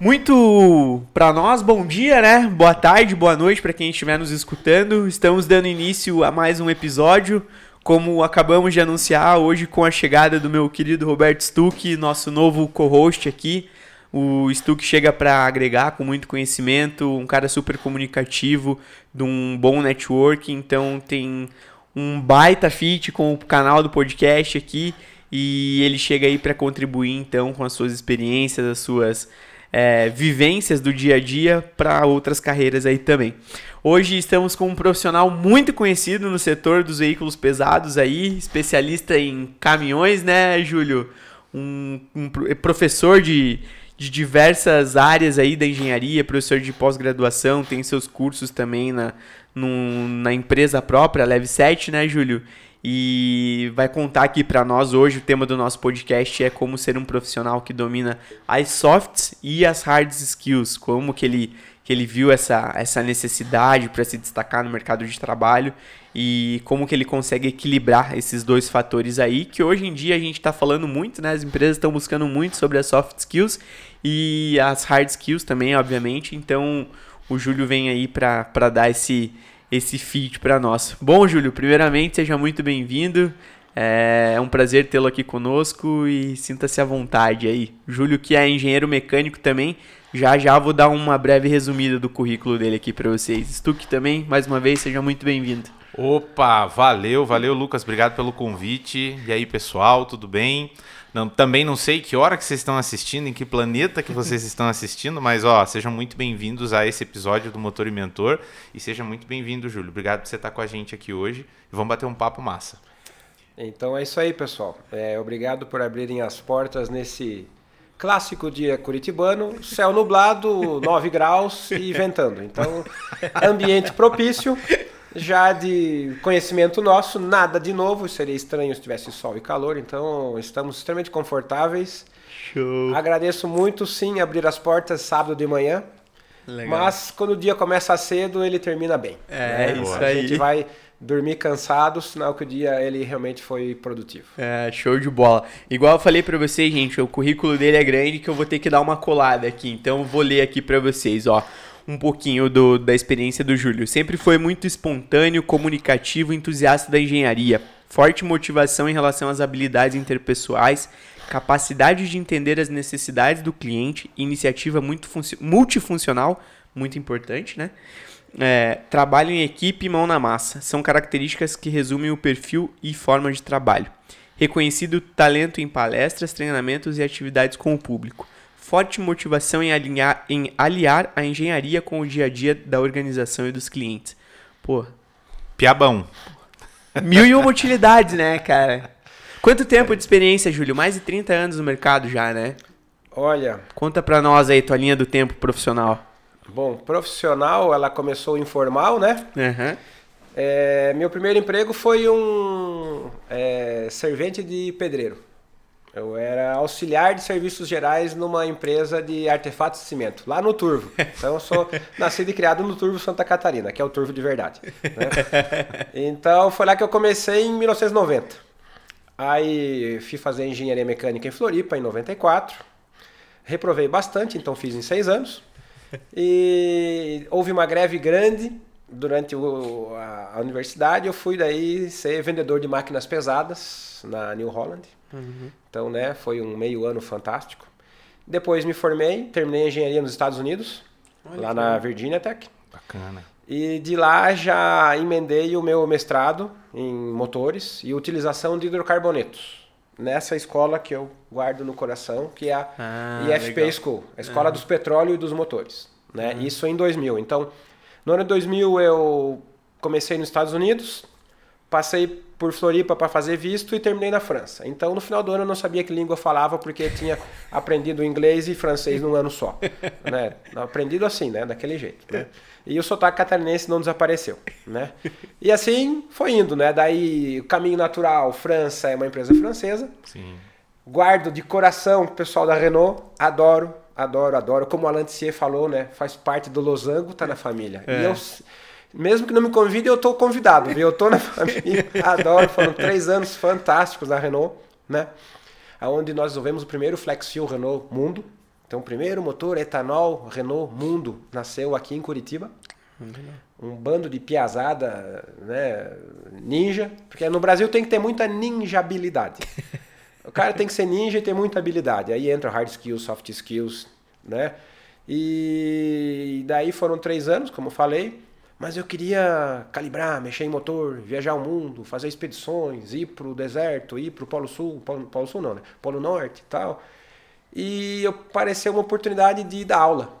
Muito para nós, bom dia, né? Boa tarde, boa noite para quem estiver nos escutando. Estamos dando início a mais um episódio, como acabamos de anunciar hoje com a chegada do meu querido Roberto Stuck, nosso novo co-host aqui. O Stuck chega para agregar com muito conhecimento, um cara super comunicativo, de um bom network, então tem um baita fit com o canal do podcast aqui e ele chega aí para contribuir então com as suas experiências, as suas é, vivências do dia a dia para outras carreiras aí também. Hoje estamos com um profissional muito conhecido no setor dos veículos pesados aí, especialista em caminhões, né, Júlio? Um, um professor de, de diversas áreas aí da engenharia, professor de pós-graduação, tem seus cursos também na, no, na empresa própria, Leve 7, né, Júlio? e vai contar aqui para nós hoje. O tema do nosso podcast é como ser um profissional que domina as softs e as hard skills, como que ele, que ele viu essa, essa necessidade para se destacar no mercado de trabalho e como que ele consegue equilibrar esses dois fatores aí, que hoje em dia a gente está falando muito, né? As empresas estão buscando muito sobre as soft skills e as hard skills também, obviamente. Então o Júlio vem aí para dar esse esse feat para nós. Bom, Júlio, primeiramente, seja muito bem-vindo. É um prazer tê-lo aqui conosco e sinta-se à vontade aí. Júlio, que é engenheiro mecânico também, já já vou dar uma breve resumida do currículo dele aqui para vocês. Stuck também, mais uma vez, seja muito bem-vindo. Opa, valeu, valeu, Lucas, obrigado pelo convite. E aí, pessoal, tudo bem? Não, também não sei que hora que vocês estão assistindo, em que planeta que vocês estão assistindo, mas ó, sejam muito bem-vindos a esse episódio do Motor e Mentor e seja muito bem-vindo, Júlio. Obrigado por você estar com a gente aqui hoje e vamos bater um papo massa. Então é isso aí, pessoal. É, obrigado por abrirem as portas nesse clássico dia curitibano, céu nublado, 9 graus e ventando. Então, ambiente propício já de conhecimento nosso, nada de novo, seria estranho se tivesse sol e calor, então estamos extremamente confortáveis. Show. Agradeço muito, sim, abrir as portas sábado de manhã. Legal. Mas quando o dia começa cedo, ele termina bem. É, né? isso aí. A gente vai dormir cansado, sinal que o dia ele realmente foi produtivo. É, show de bola. Igual eu falei para vocês, gente, o currículo dele é grande que eu vou ter que dar uma colada aqui. Então eu vou ler aqui para vocês, ó um pouquinho do, da experiência do Júlio. Sempre foi muito espontâneo, comunicativo, entusiasta da engenharia. Forte motivação em relação às habilidades interpessoais, capacidade de entender as necessidades do cliente, iniciativa muito multifuncional, muito importante, né? É, trabalho em equipe e mão na massa. São características que resumem o perfil e forma de trabalho. Reconhecido talento em palestras, treinamentos e atividades com o público forte motivação em, alinhar, em aliar a engenharia com o dia a dia da organização e dos clientes. Pô. Piabão. Mil e uma utilidades, né, cara? Quanto tempo de experiência, Júlio? Mais de 30 anos no mercado já, né? Olha. Conta pra nós aí tua linha do tempo profissional. Bom, profissional, ela começou informal, né? Uhum. É, meu primeiro emprego foi um é, servente de pedreiro. Eu era auxiliar de serviços gerais numa empresa de artefatos de cimento, lá no Turvo. Então eu sou nascido e criado no Turvo Santa Catarina, que é o Turvo de verdade. Né? Então foi lá que eu comecei em 1990. Aí fui fazer engenharia mecânica em Floripa em 94. Reprovei bastante, então fiz em seis anos. E houve uma greve grande durante o, a, a universidade. Eu fui daí ser vendedor de máquinas pesadas na New Holland. Uhum. Então, né, foi um meio ano fantástico. Depois me formei, terminei engenharia nos Estados Unidos, Olha lá na Virginia Tech. Bacana. E de lá já emendei o meu mestrado em motores e utilização de hidrocarbonetos. Nessa escola que eu guardo no coração, que é a ah, IFP legal. School, a Escola dos Petróleo e dos Motores. Né? Uhum. Isso em 2000. Então, no ano de 2000 eu comecei nos Estados Unidos, passei por Floripa para fazer visto e terminei na França. Então, no final do ano, eu não sabia que língua eu falava porque eu tinha aprendido inglês e francês num ano só. Né? Aprendido assim, né? Daquele jeito. Né? E o sotaque catarinense não desapareceu. Né? E assim foi indo. Né? Daí, caminho natural, França é uma empresa francesa. Sim. Guardo de coração o pessoal da Renault. Adoro, adoro, adoro. Como o Alain Thier falou, né? faz parte do losango, tá na família. É. E eu mesmo que não me convide, eu estou convidado, viu? Eu estou na família, adoro, foram três anos fantásticos na Renault, né? Onde nós desenvolvemos o primeiro Flex Fuel Renault Mundo. Então, o primeiro motor etanol Renault Mundo nasceu aqui em Curitiba. Um bando de piazada, né, ninja, porque no Brasil tem que ter muita ninjabilidade. O cara tem que ser ninja e ter muita habilidade. Aí entra hard skills, soft skills, né? E daí foram três anos, como falei, mas eu queria calibrar, mexer em motor, viajar o mundo, fazer expedições, ir para o deserto, ir para o Polo Sul, Polo, Polo Sul não, né? Polo Norte e tal. E apareceu uma oportunidade de dar aula.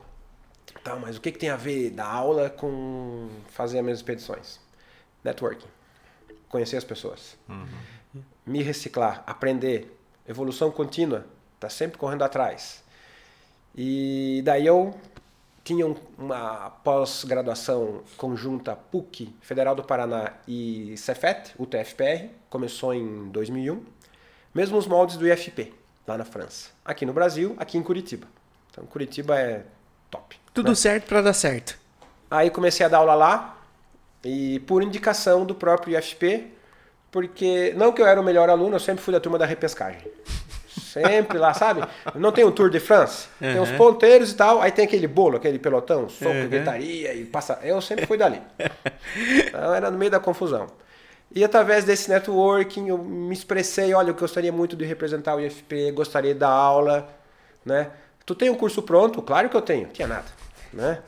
Tá, mas o que, que tem a ver dar aula com fazer as minhas expedições? Networking. Conhecer as pessoas. Uhum. Me reciclar, aprender, evolução contínua, tá sempre correndo atrás. E daí eu tinha uma pós-graduação conjunta PUC, Federal do Paraná e Cefet, UTFPR, começou em 2001. Mesmos moldes do IFP, lá na França. Aqui no Brasil, aqui em Curitiba. Então Curitiba é top. Tudo né? certo para dar certo. Aí comecei a dar aula lá e por indicação do próprio IFP, porque não que eu era o melhor aluno, eu sempre fui da turma da repescagem. Sempre lá, sabe? Não tem o Tour de France? Uhum. Tem os ponteiros e tal, aí tem aquele bolo, aquele pelotão, soco, uhum. gritaria e passa. Eu sempre fui dali. Então era no meio da confusão. E através desse networking eu me expressei, olha, eu gostaria muito de representar o IFP, gostaria dar aula, né? Tu tem um curso pronto? Claro que eu tenho. Tinha nada, né?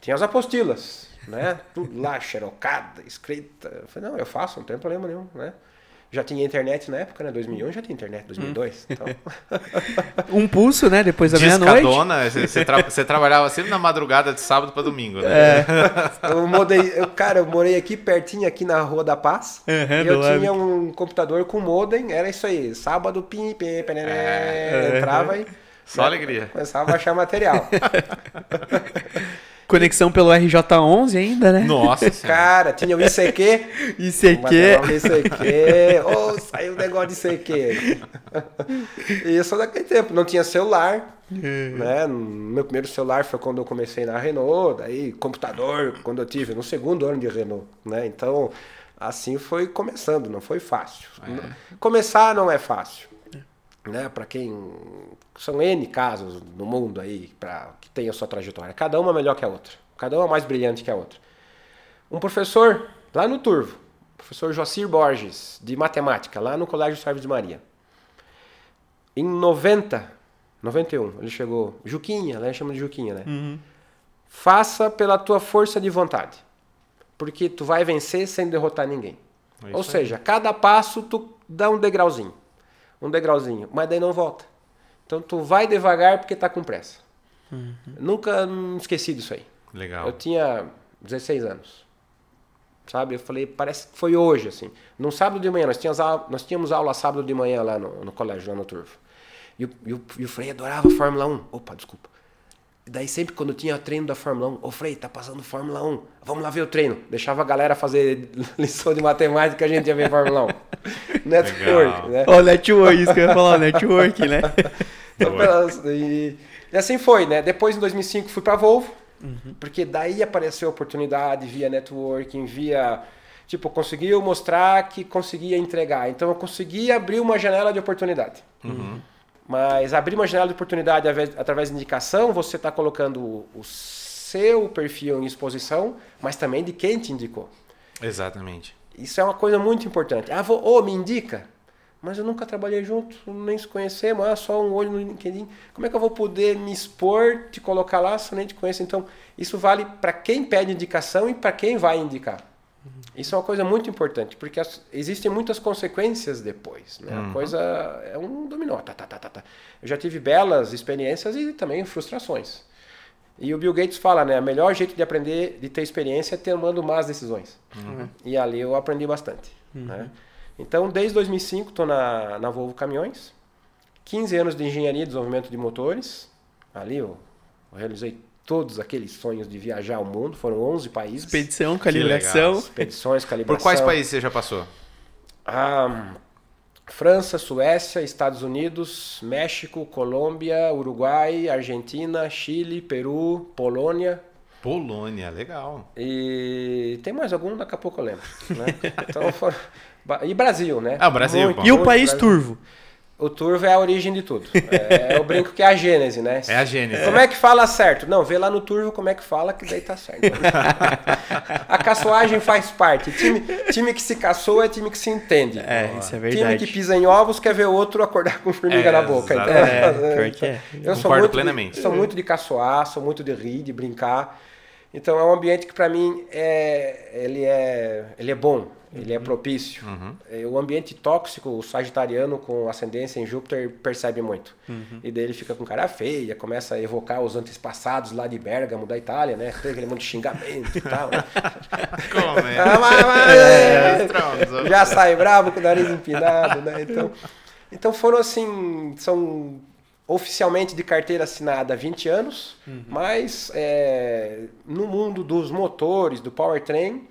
Tinha as apostilas, né? Tudo lá, xerocada, escrita. Eu falei, não, eu faço, não tem problema nenhum, né? Já tinha internet na época, né? 2001 já tinha internet, 2002. Hum. Então... um pulso, né? Depois da meia-noite. você, você, tra você, trabalhava sempre na madrugada de sábado para domingo, né? É. eu, mudei, eu, cara, eu morei aqui pertinho, aqui na Rua da Paz. Uhum, e eu tinha um computador com modem, era isso aí. Sábado, pim, pim, pim, é. entrava e... Só né, alegria. Começava a baixar material. Conexão pelo RJ11 ainda, né? Nossa Cara, tinha o ICQ. ICQ. ICQ. Oh, saiu o negócio de ICQ. Isso daquele tempo. Não tinha celular. É. Né? Meu primeiro celular foi quando eu comecei na Renault. Daí, computador, quando eu tive no segundo ano de Renault. Né? Então, assim foi começando. Não foi fácil. É. Começar não é fácil. Né? Para quem são N casos no mundo aí para que tem a sua trajetória. Cada uma melhor que a outra. Cada uma mais brilhante que a outra. Um professor lá no Turvo, professor Joacir Borges, de matemática, lá no Colégio Salve de Maria. Em 90, 91, ele chegou. Juquinha, lá chama de Juquinha, né? Uhum. Faça pela tua força de vontade. Porque tu vai vencer sem derrotar ninguém. É Ou seja, aí. cada passo tu dá um degrauzinho. Um degrauzinho. Mas daí não volta. Então tu vai devagar porque tá com pressa. Uhum. Nunca esqueci disso aí. Legal. Eu tinha 16 anos. Sabe? Eu falei, parece que foi hoje, assim. Num sábado de manhã, nós tínhamos aula, nós tínhamos aula sábado de manhã lá no, no colégio, lá no Turvo. E o, e, e o Frei adorava Fórmula 1. Opa, desculpa. Daí sempre quando tinha treino da Fórmula 1, ô Frei, tá passando Fórmula 1, vamos lá ver o treino. Deixava a galera fazer lição de matemática, a gente ia ver Fórmula 1. network, né? Ó, oh, network, isso que eu ia falar, network, né? e, e, assim foi, né? Depois, em 2005, fui para Volvo, uhum. porque daí apareceu a oportunidade via networking, via... Tipo, conseguiu mostrar que conseguia entregar. Então, eu consegui abrir uma janela de oportunidade. Uhum. Mas abrir uma janela de oportunidade através de indicação, você está colocando o seu perfil em exposição, mas também de quem te indicou. Exatamente. Isso é uma coisa muito importante. Ah, vou, oh, me indica mas eu nunca trabalhei junto, nem se conhecemos, ah, só um olho no LinkedIn. Como é que eu vou poder me expor, te colocar lá se eu nem te conheço? Então, isso vale para quem pede indicação e para quem vai indicar. Isso é uma coisa muito importante, porque as, existem muitas consequências depois. Né? Uhum. A coisa é um dominó. Tá, tá, tá, tá, tá. Eu já tive belas experiências e também frustrações. E o Bill Gates fala, né? O melhor jeito de aprender, de ter experiência é tomando más decisões. Uhum. E ali eu aprendi bastante. Uhum. Né? Então, desde 2005, estou na, na Volvo Caminhões. 15 anos de engenharia e desenvolvimento de motores. Ali eu, eu realizei todos aqueles sonhos de viajar ao mundo. Foram 11 países. Expedição, calibração. Expedições, calibração. Por quais países você já passou? Ah, França, Suécia, Estados Unidos, México, Colômbia, Uruguai, Argentina, Chile, Peru, Polônia. Polônia, legal. E tem mais algum, daqui a pouco eu lembro. Né? Então foram, e Brasil, né? Ah, Brasil. Muito, e o país Brasil. turvo? O turvo é a origem de tudo. É, eu brinco que é a gênese, né? É a gênese. Como é que fala certo? Não, vê lá no turvo como é que fala, que daí tá certo. a caçoagem faz parte. Time, time que se caçou é time que se entende. É, isso é Time verdade. que pisa em ovos quer ver outro acordar com formiga É, na boca. Então. É, que é. Eu sou Concordo muito plenamente. De, sou muito de caçoar, sou muito de rir, de brincar. Então é um ambiente que para mim é, ele é, ele é bom, ele é propício. É, O ambiente tóxico, o sagitariano com ascendência em Júpiter percebe muito. E daí ele fica com cara feia, começa a evocar os antepassados lá de Bergamo, da Itália, né? Tem aquele monte de xingamento e tal. Né? Como é? Ah, mas- mas- É, Strong's. já sai bravo com o nariz empinado, né? Então, então foram assim, são oficialmente de carteira assinada há 20 anos, mas é, no mundo dos motores, do powertrain,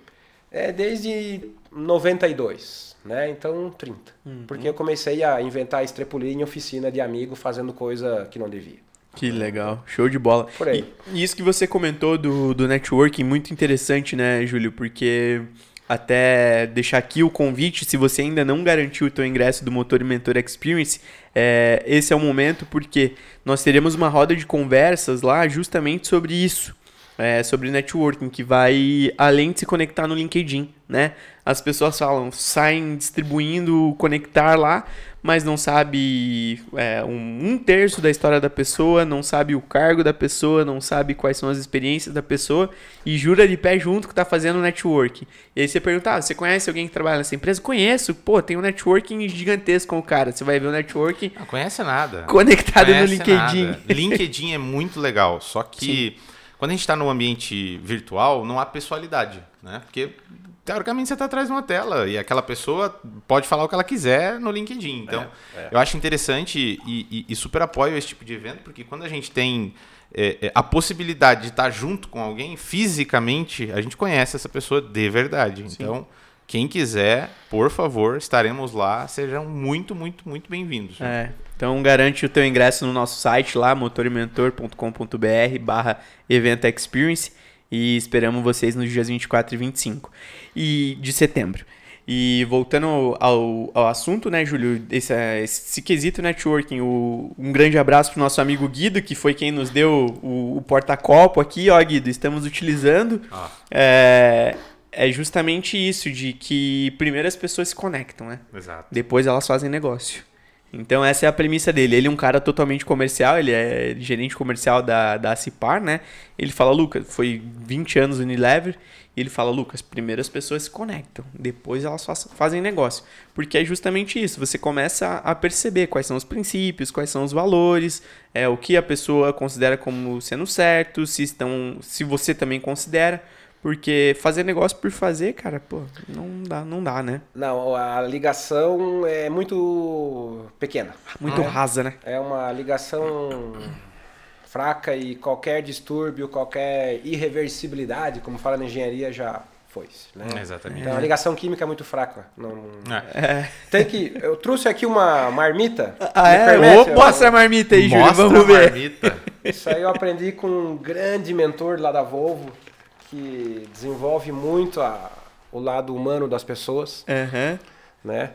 é desde 92, né? Então 30. Porque eu comecei a inventar estrepulia em oficina de amigo fazendo coisa que não devia. Que legal, show de bola. Por aí. E, e isso que você comentou do, do networking, muito interessante, né, Júlio? Porque até deixar aqui o convite, se você ainda não garantiu o teu ingresso do Motor e Mentor Experience, é, esse é o momento porque nós teremos uma roda de conversas lá justamente sobre isso. é, sobre networking, que vai além de se conectar no LinkedIn, né? As pessoas falam, saem distribuindo conectar lá, mas não sabe é, um, um terço da história da pessoa, não sabe o cargo da pessoa, não sabe quais são as experiências da pessoa e jura de pé junto que tá fazendo networking. E aí você pergunta, ah, você conhece alguém que trabalha nessa empresa? Conheço, pô, tem um networking gigantesco com o cara. Você vai ver o networking Não conhece nada. conectado no Conhece LinkedIn. nada. LinkedIn é muito legal, só que quando a gente está no ambiente virtual, não há pessoalidade, né? Porque teoricamente você está atrás de uma tela e aquela pessoa pode falar o que ela quiser no LinkedIn. Então, eu acho interessante e, e- e super apoio esse tipo de evento, porque quando a gente tem é, é, a possibilidade de estar junto com alguém fisicamente, a gente conhece essa pessoa de verdade. Então, quem quiser, por favor, estaremos lá. Sejam muito, muito, muito bem-vindos. É, então garante o teu ingresso no nosso site lá, motorimentor.com.br barra evento experience e esperamos vocês nos dias 24 e 25 e de setembro. E voltando ao, ao assunto, né, Júlio, esse, esse quesito networking, o- um grande abraço pro nosso amigo Guido, que foi quem nos deu o, o porta-copo aqui, ó, Guido, estamos utilizando. Ah. É, é justamente isso, de que primeiro as pessoas se conectam, né? Exato. Depois elas fazem negócio. Então essa é a premissa dele. Ele é um cara totalmente comercial, ele é gerente comercial da, da Cipar, né? Ele fala, Lucas, foi 20 anos Unilever, e ele fala, Lucas, primeiro as pessoas se conectam, depois elas faz- fazem negócio. Porque é justamente isso, você começa a perceber quais são os princípios, quais são os valores, é, o que a pessoa considera como sendo certo, se, estão, se você também considera. Porque fazer negócio por fazer, cara, pô, não dá, não dá, né? Não, a ligação é muito pequena. Muito rasa, né? É uma ligação fraca e qualquer distúrbio, qualquer irreversibilidade, como fala na engenharia, já foi. Né? Exatamente. Então a ligação química é muito fraca. Não... É. Tem que. Eu trouxe aqui uma marmita. Ah, é? permite? Ô, mostra a marmita aí, Júlio, Mostra vamos a ver. marmita. Isso aí eu aprendi com um grande mentor lá da Volvo, que desenvolve muito a- o lado humano das pessoas, Aham. né?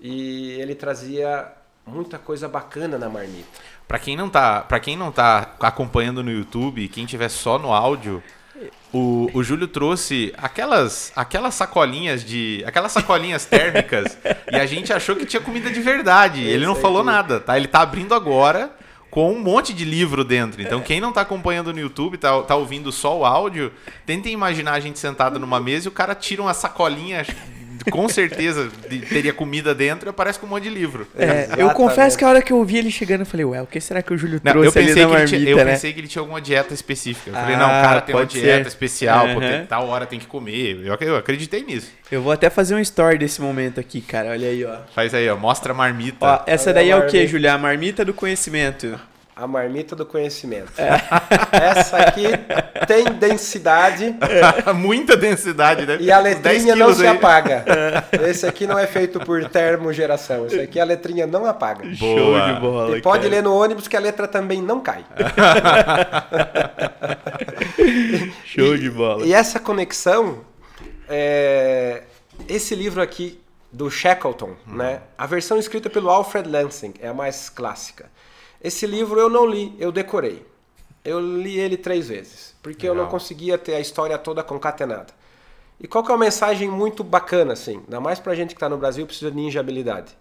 E ele trazia muita coisa bacana na marmita. Pra quem não tá, para quem não tá acompanhando no YouTube, quem tiver só no áudio, o, o Júlio trouxe aquelas aquelas sacolinhas de, aquelas sacolinhas térmicas e a gente achou que tinha comida de verdade. Ele não falou aqui. nada, tá? Ele tá abrindo agora com um monte de livro dentro. Então quem não tá acompanhando no YouTube, tá, tá ouvindo só o áudio, tentem imaginar a gente sentado numa mesa e o cara tira uma sacolinha com certeza de- teria comida dentro e aparece com um monte de livro. É, eu confesso que a hora que eu vi ele chegando, eu falei, ué, o que será que o Júlio Não, trouxe eu pensei, ali que na ele marmita, tinha, eu né? pensei que ele tinha alguma dieta específica. Eu falei, Ah, não, o cara tem uma dieta ser. especial, pô, tem- tal hora tem que comer. Eu, eu acreditei nisso. Eu vou até fazer um story desse momento aqui, cara, olha aí, ó. Faz aí, ó, mostra a marmita. Ó, essa Olha daí é o que. Júlio? A marmita do conhecimento. A marmita do conhecimento. É. Essa aqui tem densidade Muita densidade, né? e a Uns 10 letrinha não se aí. apaga. Esse aqui não é feito por termogeração. Esse aqui a letrinha não apaga. Boa. Show de bola, E pode cara. ler no ônibus que a letra também não cai. Show de bola. E essa conexão, é, esse livro aqui do Shackleton, né? A versão escrita pelo Alfred Lansing é a mais clássica. Esse livro eu não li, eu decorei. Eu li ele três vezes, porque eu não Legal. conseguia ter a história toda concatenada. E qual que é uma mensagem muito bacana, assim, ainda mais pra gente que tá no Brasil precisa de ninja habilidade.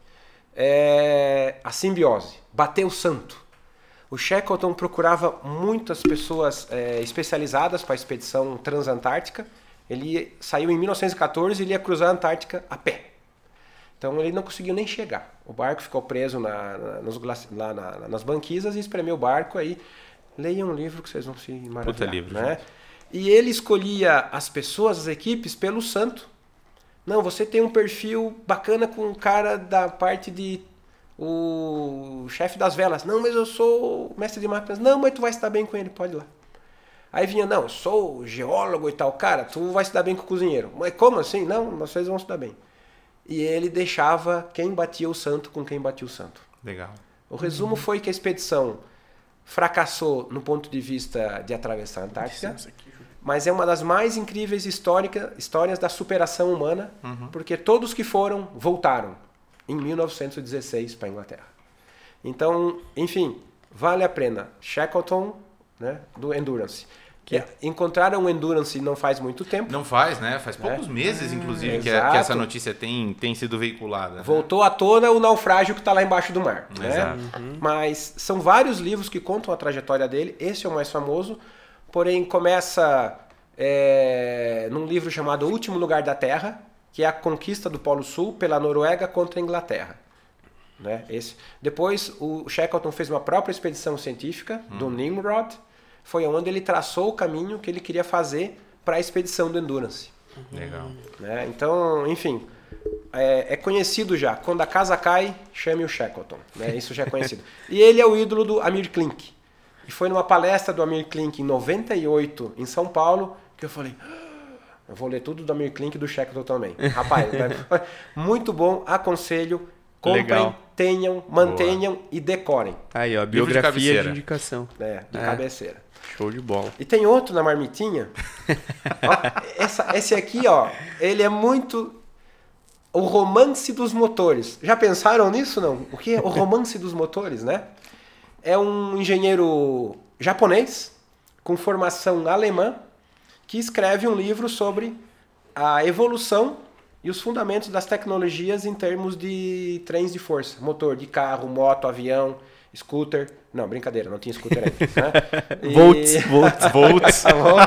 É a simbiose, bater o santo. O Shackleton procurava muitas pessoas é, especializadas para a expedição transantártica. Ele saiu em 1914 e ele ia cruzar a Antártica a pé. Então ele não conseguiu nem chegar. O barco ficou preso na- na- nos lá na- nas banquisas e espremeu o barco. Aí leiam um livro que vocês vão se maravilhar. livro, né? E ele escolhia as pessoas, as equipes, pelo santo. Não, você tem um perfil bacana com o cara da parte de o chefe das velas. Não, mas eu sou mestre de máquinas. Não, mas tu vai se dar bem com ele, pode ir lá. Aí vinha, não, sou geólogo e tal. Cara, tu vai se dar bem com o cozinheiro. Mas como assim? Não, vocês vão se dar bem. E ele deixava quem batia o santo com quem batia o santo. Legal. O resumo foi que a expedição fracassou no ponto de vista de atravessar a Antártica, mas é uma das mais incríveis histórica, histórias da superação humana, porque todos que foram voltaram em 1916 para a Inglaterra. Então, enfim, vale a pena. Shackleton, né, do Endurance. Que encontraram o Endurance não faz muito tempo. Não faz, né? Faz poucos meses, inclusive, que, exato. que essa notícia tem, tem sido veiculada. né? Voltou à tona o naufrágio que está lá embaixo do mar. Né? Exato. Mas são vários livros que contam a trajetória dele. Esse é o mais famoso. Porém, começa é, num livro chamado O Último Lugar da Terra, que é a conquista do Polo Sul pela Noruega contra a Inglaterra. Né? Esse. Depois, o Shackleton fez uma própria expedição científica, do Nimrod. Foi onde ele traçou o caminho que ele queria fazer para a expedição do Endurance. Legal. Né? Então, enfim, é, é conhecido já. Quando a casa cai, chame o Shackleton. Né? Isso já é conhecido. e ele é o ídolo do Amir Klink. E foi numa palestra do Amir Klink em 98, em São Paulo, que eu falei. "Ah, Eu vou ler tudo do Amir Klink e do Shackleton também. Rapaz, muito bom, aconselho. Comprem, Legal. tenham, mantenham e decorem. Aí, ó, de biografia de, cabeceira. indicação. Né? De É. cabeceira. Show de bola. E tem outro na marmitinha. Ó, essa, esse aqui, ó, ele é muito o romance dos motores. Já pensaram nisso não? O que é o romance dos motores, né? É um engenheiro japonês com formação alemã que escreve um livro sobre a evolução e os fundamentos das tecnologias em termos de trens de força, motor de carro, moto, avião, scooter. Não, brincadeira, não tinha scooter ainda. Né? E- Volts, volts. Volts. Tá bom?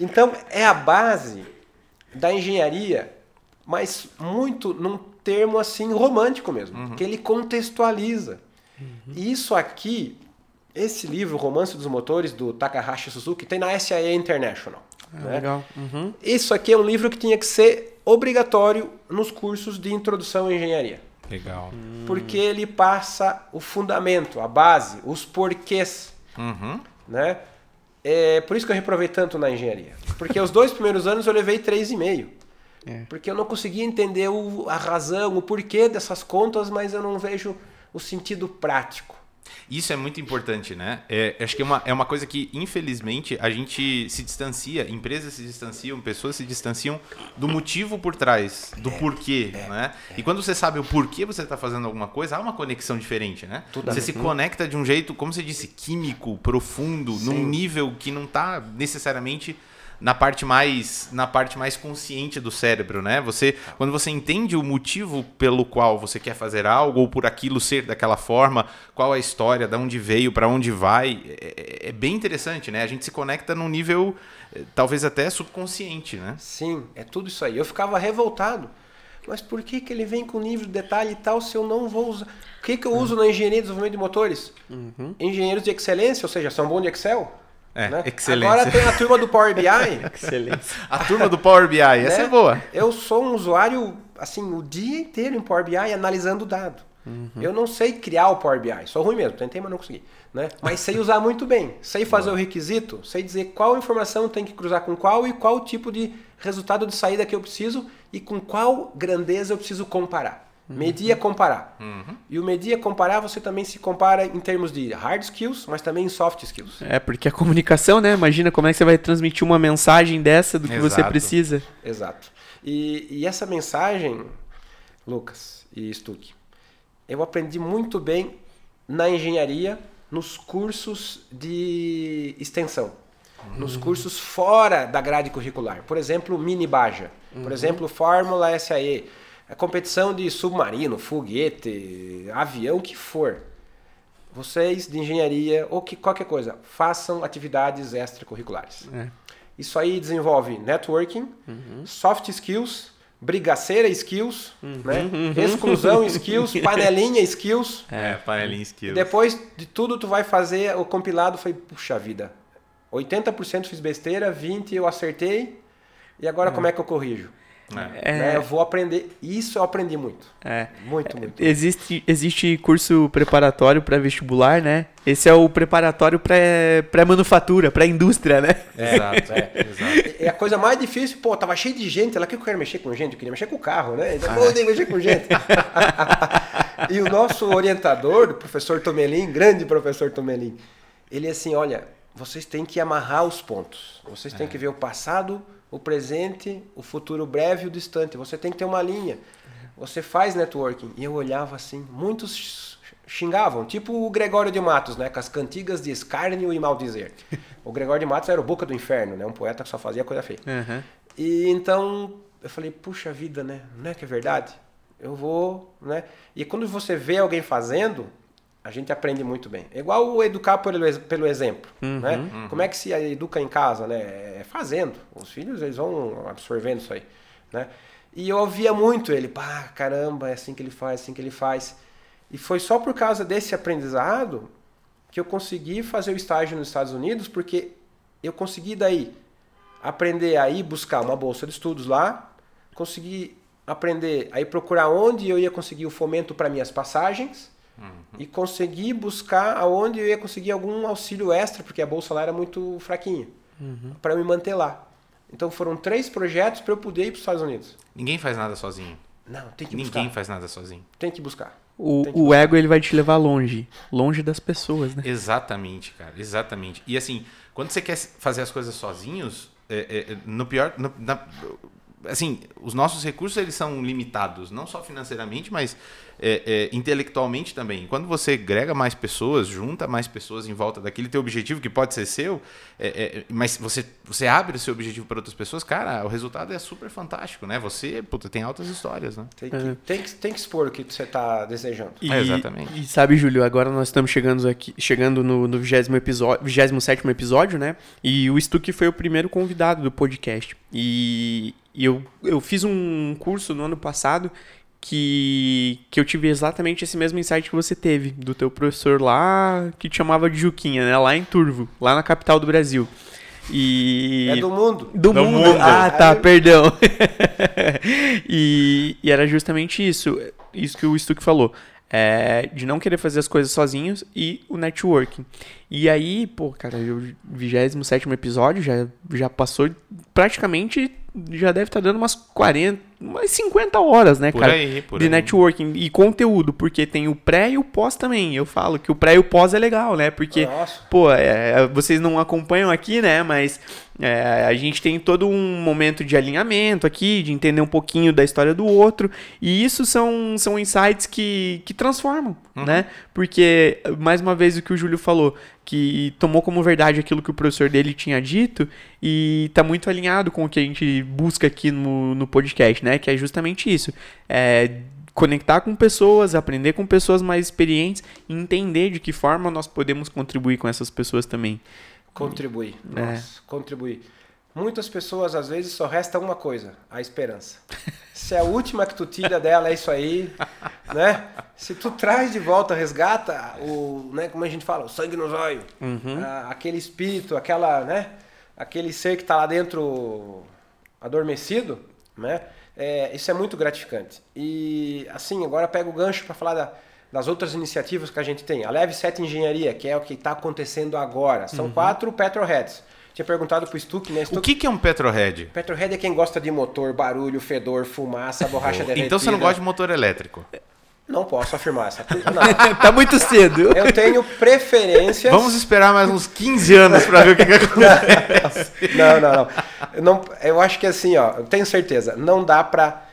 Então, é a base da engenharia, mas muito num termo assim romântico mesmo, que ele contextualiza. E isso aqui, esse livro, Romance dos Motores, do Takahashi Suzuki, tem na SIA International. Ah, né? legal. Uhum. Isso aqui é um livro que tinha que ser obrigatório nos cursos de introdução à engenharia. Legal. Porque ele passa o fundamento, a base, os porquês Uhum. né? É por isso que eu reprovei tanto na engenharia. Porque os dois primeiros anos eu levei 3,5. É. Porque eu não conseguia entender o- a razão, o porquê dessas contas, mas eu não vejo o sentido prático. Isso é muito importante, né? É, acho que é uma, é uma coisa que, infelizmente, a gente se distancia, empresas se distanciam, pessoas se distanciam do motivo por trás, do porquê, né? E quando você sabe o porquê você está fazendo alguma coisa, há uma conexão diferente, né? Tudo você se conecta de um jeito, como você disse, químico, profundo, num nível que não está necessariamente na parte mais na parte mais consciente do cérebro, né? Você quando você entende o motivo pelo qual você quer fazer algo ou por aquilo ser daquela forma, qual a história, de onde veio, para onde vai, é, é bem interessante, né? A gente se conecta num nível eh, talvez até subconsciente, né? Sim, é tudo isso aí. Eu ficava revoltado. Mas por que, que ele vem com nível de detalhe e tal se eu não vou usar? O que, que eu uso na engenharia de desenvolvimento de motores? Engenheiros de excelência, ou seja, são bons de Excel. É, né? excelência. Agora tem a turma do Power BI. Excelência. A turma do Power BI, essa né? é boa. Eu sou um usuário, assim, o dia inteiro em Power BI analisando o dado. Uhum. Eu não sei criar o Power BI, sou ruim mesmo, tentei, mas não consegui. Né? Mas sei usar muito bem, sei fazer o requisito, sei dizer qual informação tem que cruzar com qual e qual tipo de resultado de saída que eu preciso e com qual grandeza eu preciso comparar. Medir é comparar. Uhum. E o medir é comparar, você também se compara em termos de hard skills, mas também em soft skills. É, porque a comunicação, né? Imagina como é que você vai transmitir uma mensagem dessa do que você Exato. precisa. Exato. E, e essa mensagem, Lucas e Stuck, eu aprendi muito bem na engenharia, nos cursos de extensão, uhum. nos cursos fora da grade curricular. Por exemplo, Mini Baja, uhum. por exemplo, Fórmula SAE, a competição de submarino, foguete, avião, o que for. Vocês de engenharia ou que, qualquer coisa, façam atividades extracurriculares. É. Isso aí desenvolve networking, uhum. soft skills, brigaceira skills, uhum, né? Uhum. exclusão skills, panelinha skills. É, panelinha skills. Depois de tudo tu vai fazer o compilado, foi puxa vida. 80% fiz besteira, 20 eu acertei. E agora como é que eu corrijo? É. Né? Eu vou aprender. Isso eu aprendi muito. É. Muito, muito. Existe, existe curso preparatório para vestibular, né? Esse é o preparatório para manufatura, para indústria, né? É, exato, é, exato. É a coisa mais difícil, pô, tava cheio de gente, ela que eu quero mexer com gente, eu queria mexer com o carro, né? Então, ah, eu mexer com gente. e o nosso orientador, o professor Tomelin, grande professor Tomelin, ele é assim, olha, vocês têm que amarrar os pontos. Vocês têm é. que ver o passado, o presente, o futuro breve e o distante. Você tem que ter uma linha. Você faz networking. E eu olhava assim, muitos xingavam, tipo o Gregório de Matos, né, com as cantigas de escárnio e maldizer. O Gregório de Matos era o boca do inferno, né, um poeta que só fazia coisa feia. Uhum. E então eu falei, puxa vida, né, não é que é verdade? Eu vou, né? E quando você vê alguém fazendo, a gente aprende muito bem. É igual o educar pelo, pelo exemplo. Uhum, né? Uhum. Como é que se educa em casa? Né? É fazendo. Os filhos eles vão absorvendo isso aí. Né? E eu ouvia muito ele, pá, caramba, é assim que ele faz, é assim que ele faz. E foi só por causa desse aprendizado que eu consegui fazer o estágio nos Estados Unidos, porque eu consegui daí aprender a ir buscar uma bolsa de estudos lá, consegui aprender a ir procurar onde eu ia conseguir o fomento para minhas passagens, Uhum. E conseguir buscar aonde eu ia conseguir algum auxílio extra, porque a bolsa lá era muito fraquinha, uhum. para me manter lá. Então foram três projetos para eu poder ir para os Estados Unidos. Ninguém faz nada sozinho. Não, tem que Ninguém buscar. Ninguém faz nada sozinho. Tem que buscar. O, que o buscar. ego ele vai te levar longe, longe das pessoas, né? Exatamente, cara, exatamente. E assim, quando você quer fazer as coisas sozinhos, é, é, no pior, no, na, assim, os nossos recursos eles são limitados, não só financeiramente, mas é, é, intelectualmente também. Quando você grega mais pessoas, junta mais pessoas em volta daquele teu objetivo, que pode ser seu, é, é mas você, você abre o seu objetivo para outras pessoas, cara, o resultado é super fantástico, né? Você puta, tem altas histórias, né? Tem que, é. tem que, tem que expor o que você está desejando. E, exatamente. E sabe, Júlio, agora nós estamos chegando aqui, chegando no, no 20 episódio, 27 episódio, né? E o Stuck foi o primeiro convidado do podcast. E, e eu, eu fiz um curso no ano passado que, que eu tive exatamente esse mesmo insight que você teve, do teu professor lá, que te chamava de Juquinha, né? Lá em Turvo, lá na capital do Brasil. E... É do mundo. Do, do mundo. mundo. Ah, tá, perdão. e, e, era justamente isso, isso que o Stuck falou. É, de não querer fazer as coisas sozinhos e o networking. E aí, pô, cara, o 27 episódio já, já passou praticamente já deve estar tá dando umas 40, umas 50 horas, né, por cara? Aí, por de aí. networking e conteúdo, porque tem o pré e o pós também. Eu falo que o pré e o pós é legal, né? Porque, Nossa. pô, é, vocês não acompanham aqui, né? Mas é, a gente tem todo um momento de alinhamento aqui, de entender um pouquinho da história do outro. E isso são, são insights que, que transformam, uhum. né? Porque, mais uma vez, o que o Júlio falou, que tomou como verdade aquilo que o professor dele tinha dito e está muito alinhado com o que a gente busca aqui no, no podcast, né? Que é justamente isso. É conectar com pessoas, aprender com pessoas mais experientes e entender de que forma nós podemos contribuir com essas pessoas também. Contribuir. É. Nossa, contribuir. Muitas pessoas, às vezes, só resta uma coisa, a esperança. Se é a última que tu tira dela é isso aí, né? Se tu traz de volta, resgata o, né, como a gente fala, o sangue nos olhos, uhum. aquele espírito, aquela, né, aquele ser que está lá dentro adormecido, né? É, isso é muito gratificante. E assim, agora pego o gancho para falar da, das outras iniciativas que a gente tem. A Leve 7 Engenharia, que é o que está acontecendo agora. São uhum. quatro Petroheads. Tinha perguntado pro Stuck, né? Stuck... O que, que é um Petrohead? Petrohead é quem gosta de motor, barulho, fedor, fumaça, borracha derretida. Então você não gosta de motor elétrico? Não posso afirmar essa. Não. tá muito cedo. Eu tenho preferências. Vamos esperar mais uns 15 anos para ver o que, que acontece. não, não, não. Eu, não. eu acho que assim, ó, eu tenho certeza, não dá para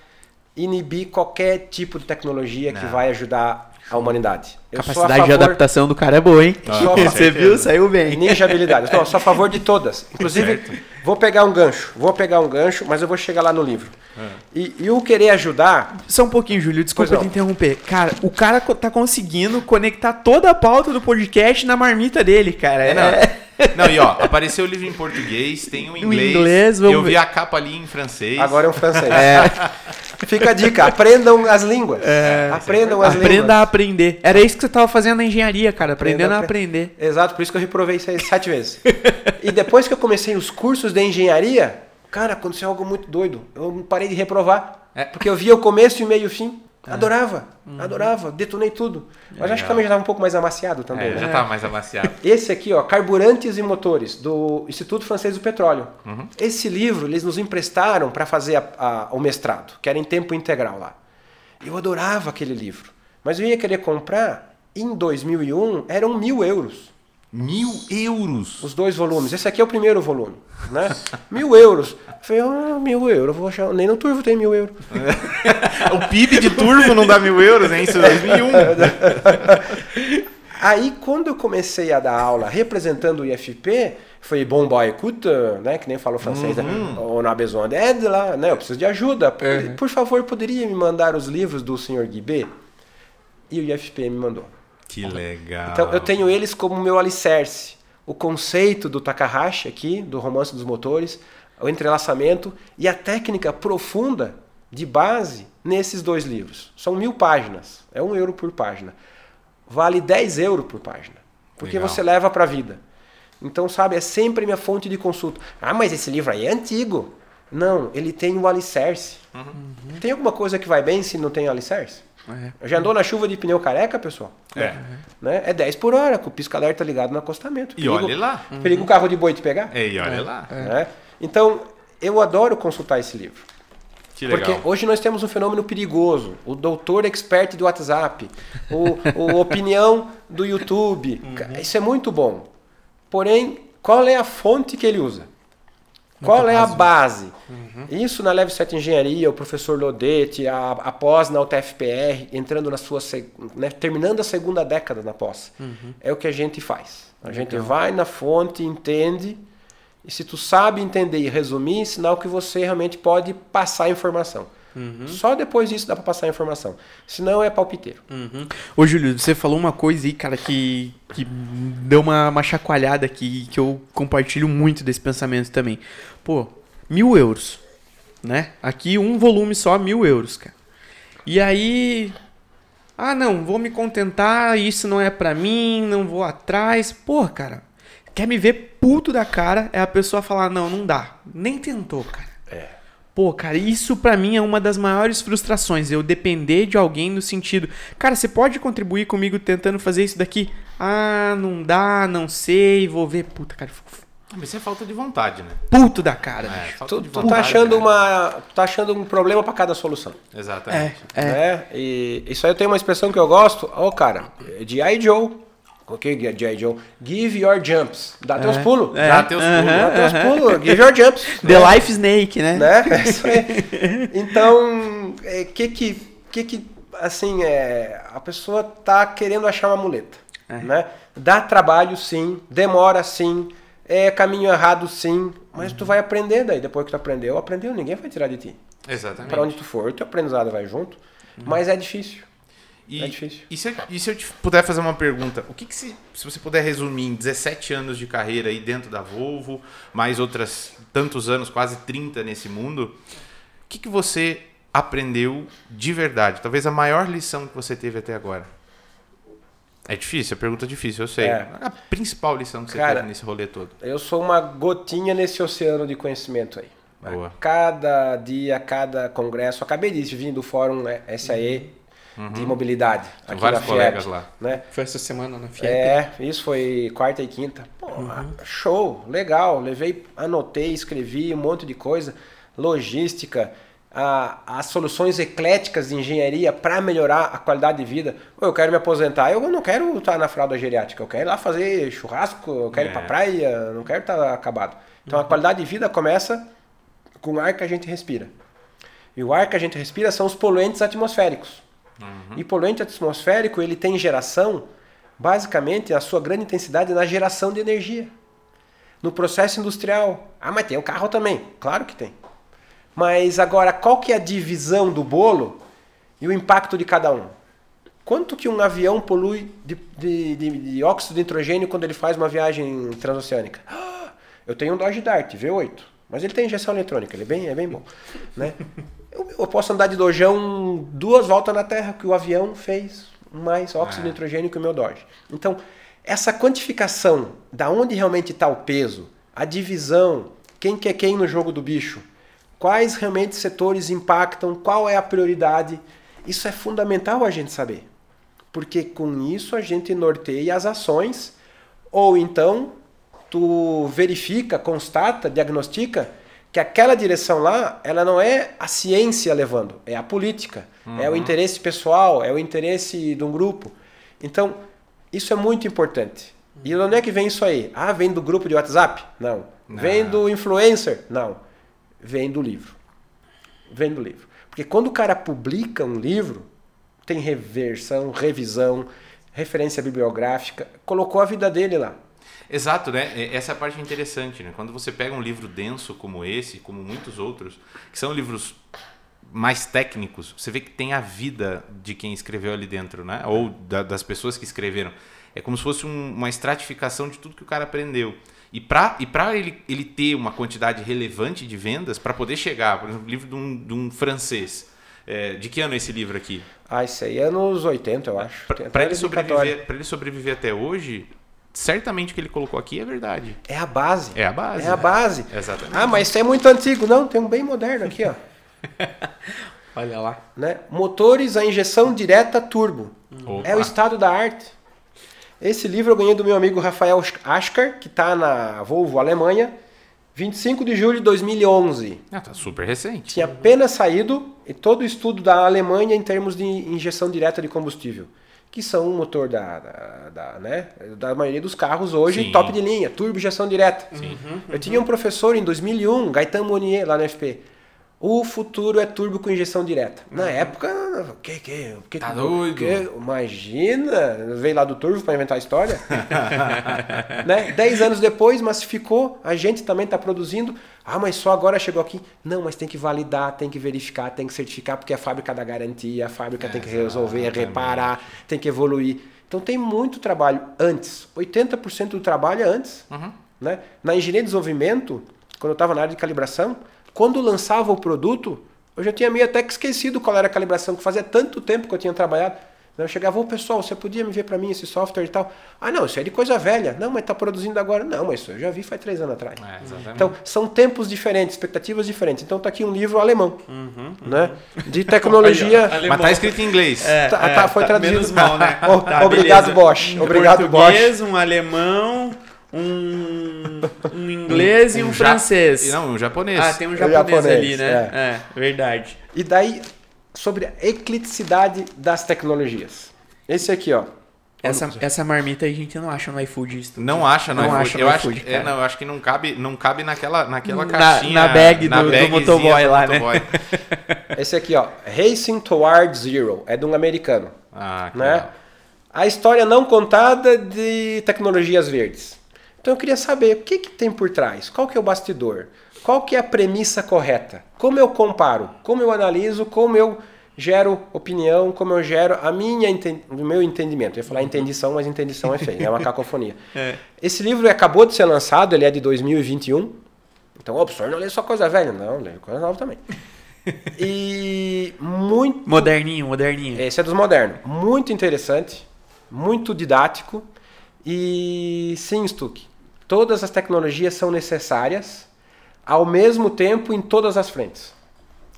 inibir qualquer tipo de tecnologia que Não. vai ajudar a humanidade. Eu sou a Capacidade de favor- adaptação do cara é boa, hein? Ah, Você viu? Saiu bem. Ninja habilidades. Não, eu sou a favor de todas. Inclusive, Certo. vou pegar um gancho. Vou pegar um gancho, mas eu vou chegar lá no livro. É. E, e o querer ajudar. Só um pouquinho, Júlio, desculpa te interromper. Cara, o cara tá conseguindo conectar toda a pauta do podcast na marmita dele, cara. É, não. É- Não, e ó, apareceu o livro em português, tem um em No inglês. inglês, vamos eu vi ver. a capa ali em francês. Agora é um francês. Fica a dica: aprendam as línguas. aprendam as Aprenda línguas. a aprender. Era isso que você tava fazendo na engenharia, cara. Aprendendo a Aprenda a apre- aprender. Exato, por isso que eu reprovei sete vezes. e depois que eu comecei os cursos de engenharia, cara, aconteceu algo muito doido. Eu parei de reprovar. É. Porque eu via o começo e o meio e o fim. Adorava, adorava, detonei tudo. Mas acho que também já estava um pouco mais amaciado também. É, né? já tá mais amaciado. Esse aqui, ó, Carburantes e Motores, do Instituto Francês do Petróleo. Esse livro eles nos emprestaram para fazer a- a- o mestrado, que era em tempo integral lá. Eu adorava aquele livro, mas eu ia querer comprar, em 2001, eram mil euros, Mil euros! os dois volumes. Esse aqui é o primeiro volume, né? mil euros. Eu falei, ah, mil euros, vou achar... nem no Turvo tem mil euros. O PIB de turbo não dá mil euros, hein? Isso é 2001. Aí, quando eu comecei a dar aula representando o IFP, foi bom boy, écoute, né? Que nem falou francês, né? On a besoin d'aide lá, né? Eu preciso de ajuda. Por, por favor, poderia me mandar os livros do Sr. Guibé? E o IFP me mandou. Que legal. Então, eu tenho eles como meu alicerce. O conceito do Takahashi aqui, do Romance dos Motores, o entrelaçamento e a técnica profunda de base nesses dois livros. São mil páginas, é um euro por página. Vale 10 euros por página, porque Legal. você leva para a vida. Então, sabe, é sempre minha fonte de consulta. Ah, mas esse livro aí é antigo. Não, ele tem o alicerce. Tem alguma coisa que vai bem se não tem alicerce? É. Já andou na chuva de pneu careca, pessoal? É. né? É 10 por hora, com o pisca-alerta ligado no acostamento. E olhe lá. Perigo o carro de boi te pegar. É, e olha lá. né? Então, eu adoro consultar esse livro. Que legal. Porque hoje nós temos um fenômeno perigoso. O doutor expert do WhatsApp, o, o opinião do YouTube. Uhum. Isso é muito bom. Porém, qual é a fonte que ele usa? Qual é a base? Uhum. Isso na Level 7 Engenharia, o professor Lodete, a, a pós na UTFPR, entrando na sua, né, terminando a segunda década na pós. Uhum. É o que a gente faz. A gente vai na fonte, entende, e se tu sabe entender e resumir, sinal que você realmente pode passar a informação. Uhum. Só depois disso dá para passar a informação. Senão é palpiteiro. Uhum. Ô, Júlio, você falou uma coisa aí, cara, que, que deu uma, uma chacoalhada aqui, que eu compartilho muito desse pensamento também. Pô, mil euros, né? Aqui um volume só, mil euros, cara. E aí. Ah, não, vou me contentar, isso não é pra mim, não vou atrás. Pô, cara, quer me ver puto da cara é a pessoa falar: não, não dá. Nem tentou, cara. Pô, cara, isso pra mim é uma das maiores frustrações. Eu depender de alguém no sentido, cara, você pode contribuir comigo tentando fazer isso daqui? Ah, não dá, não sei, vou ver. Puta, cara, fico Mas isso é falta de vontade, né? puto da cara. É, bicho. falta Tu, de tu vontade. tá achando né? uma, tu tá achando um problema para cada solução. Exatamente. É, é. Né? E isso aí eu tenho uma expressão que eu gosto. Ó, cara, G.I. Joe. O é G.I. Joe? Give your jumps. Dá teus pulos. É, Dá teus pulos. Dá teus pulos. Give your jumps. The Life Snake, né? né? É. Então, é, que que, que que, assim, é, a pessoa tá querendo achar uma muleta, É. né? Dá trabalho, sim, demora, sim, é caminho errado, sim, mas tu vai aprender daí, depois que tu aprendeu, aprendeu, ninguém vai tirar de ti. Exatamente. Para onde tu for, teu aprendizado vai junto, mas é difícil. E, É difícil. E se, eu, e se eu te puder fazer uma pergunta? O que, que se, se você puder resumir em 17 anos de carreira aí dentro da Volvo, mais outras tantos anos, quase 30 nesse mundo, o que, que você aprendeu de verdade? Talvez a maior lição que você teve até agora. É difícil, é pergunta difícil, eu sei. É. A principal lição que você Cara, teve nesse rolê todo. Eu sou uma gotinha nesse oceano de conhecimento aí. Boa. A Cada dia, cada congresso, acabei de vir do fórum né, SAE de mobilidade. Aqui vários na colegas FIEP, lá. Né? Foi essa semana na FIEP. É, isso foi quarta e quinta. Pô, show, legal. Levei, anotei, escrevi um monte de coisa. Logística, a- as soluções ecléticas de engenharia para melhorar a qualidade de vida. Pô, eu quero me aposentar, eu não quero estar na fralda geriátrica, eu quero ir lá fazer churrasco, eu quero ir É. pra praia, não quero estar acabado. Então a qualidade de vida começa com o ar que a gente respira. E o ar que a gente respira são os poluentes atmosféricos. Uhum. E poluente atmosférico, ele tem geração, basicamente, a sua grande intensidade na geração de energia. No processo industrial. Ah, mas tem o carro também. Claro que tem. Mas agora, qual que é a divisão do bolo e o impacto de cada um? Quanto que um avião polui de, de, de, de óxido de nitrogênio quando ele faz uma viagem transoceânica? Eu tenho um Dodge Dart V8, mas ele tem injeção eletrônica, ele é bem, é bem bom. Né? Eu, eu posso andar de dojão duas voltas na Terra, que o avião fez mais óxido de é. nitrogênio que o meu Dodge. Então, essa quantificação da onde realmente está o peso, a divisão, quem que é quem no jogo do bicho, quais realmente setores impactam, qual é a prioridade, isso é fundamental a gente saber porque com isso a gente norteia as ações, ou então tu verifica, constata, diagnostica que aquela direção lá, ela não é a ciência levando, é a política, uhum. é o interesse pessoal, é o interesse de um grupo. Então, isso é muito importante. E onde é que vem isso aí? Ah, vem do grupo de WhatsApp? Não. não. Vem do influencer? Não. Vem do livro. Vem do livro. Porque quando o cara publica um livro, tem reversão, revisão, referência bibliográfica, colocou a vida dele lá. Exato, né? Essa é a parte interessante, né? Quando você pega um livro denso como esse, como muitos outros, que são livros mais técnicos, você vê que tem a vida de quem escreveu ali dentro, né? Ou da, das pessoas que escreveram. É como se fosse um, uma estratificação de tudo que o cara aprendeu. E para e pra ele, ele ter uma quantidade relevante de vendas, para poder chegar, por exemplo, livro de um, de um francês. É, de que ano é esse livro aqui? Ah, isso aí é anos 80, eu acho. Para ele, sobreviver, ele sobreviver até hoje, certamente o que ele colocou aqui é verdade. É a base. É a base. É a base. É. Exatamente. Ah, mas isso é muito antigo. Não, tem um bem moderno aqui, ó. Olha lá. Né? Motores a injeção direta turbo. Opa. É o estado da arte. Esse livro eu ganhei do meu amigo Rafael Aschar, que está na Volvo Alemanha. 25 de julho de 2011. Ah, tá super recente. Tinha apenas saído e todo o estudo da Alemanha em termos de injeção direta de combustível, que são o motor da, da, da, né, da maioria dos carros hoje, Sim. top de linha, turbo injeção direta. Sim. Eu tinha um professor em 2001, Gaetan Monnier, lá na FP. O futuro é turbo com injeção direta. Na uhum. época, o que, que, que, tá doido? Que, imagina, veio lá do turbo para inventar a história. né? Dez anos depois, massificou, a gente também está produzindo. Ah, mas só agora chegou aqui. Não, mas tem que validar, tem que verificar, tem que certificar, porque a fábrica dá garantia, a fábrica é, tem que resolver, reparar, tem que evoluir. Então tem muito trabalho antes. 80% do trabalho é antes. Uhum. Né? Na engenharia de desenvolvimento, quando eu estava na área de calibração, quando lançava o produto, eu já tinha meio até que esquecido qual era a calibração, que fazia tanto tempo que eu tinha trabalhado. Eu chegava, ô pessoal, você podia me ver para mim esse software e tal? Ah, não, isso é de coisa velha. Não, mas está produzindo agora. Não, mas isso eu já vi faz três anos atrás. É, então, são tempos diferentes, expectativas diferentes. Então, está aqui um livro alemão, uhum, né? De tecnologia. Aí, mas está escrito em inglês. É, tá, é, tá, foi tá traduzido. Menos mal, né? tá, obrigado, beleza. Bosch. Um obrigado, Bosch. um alemão, um, um inglês um, e um, um francês. Não, um japonês. Ah, tem um japonês, japonês ali, né? É. é, verdade. E daí, sobre a ecleticidade das tecnologias. Esse aqui, ó. Essa, essa marmita aí a gente não acha no iFood. Isso não acha no não iFood. Acha no eu iFood, acho, é, não, eu acho que não cabe, não cabe naquela, naquela caixinha. Na bag do, do motoboy lá, né? Esse aqui, ó. Racing Toward Zero. É de um americano. Ah, né? Legal. A história não contada de tecnologias verdes. Então eu queria saber o que, que tem por trás, qual que é o bastidor, qual que é a premissa correta, como eu comparo, como eu analiso, como eu gero opinião, como eu gero a minha o meu entendimento. Eu ia falar uhum. entendição, mas entendição é feio, é uma cacofonia. é. Esse livro acabou de ser lançado, ele é de 2021. Então, o professor não lê só coisa velha, não, lê coisa nova também. E muito moderninho, moderninho. Esse é dos modernos. Muito interessante, muito didático e sim, Stuck todas as tecnologias são necessárias ao mesmo tempo em todas as frentes.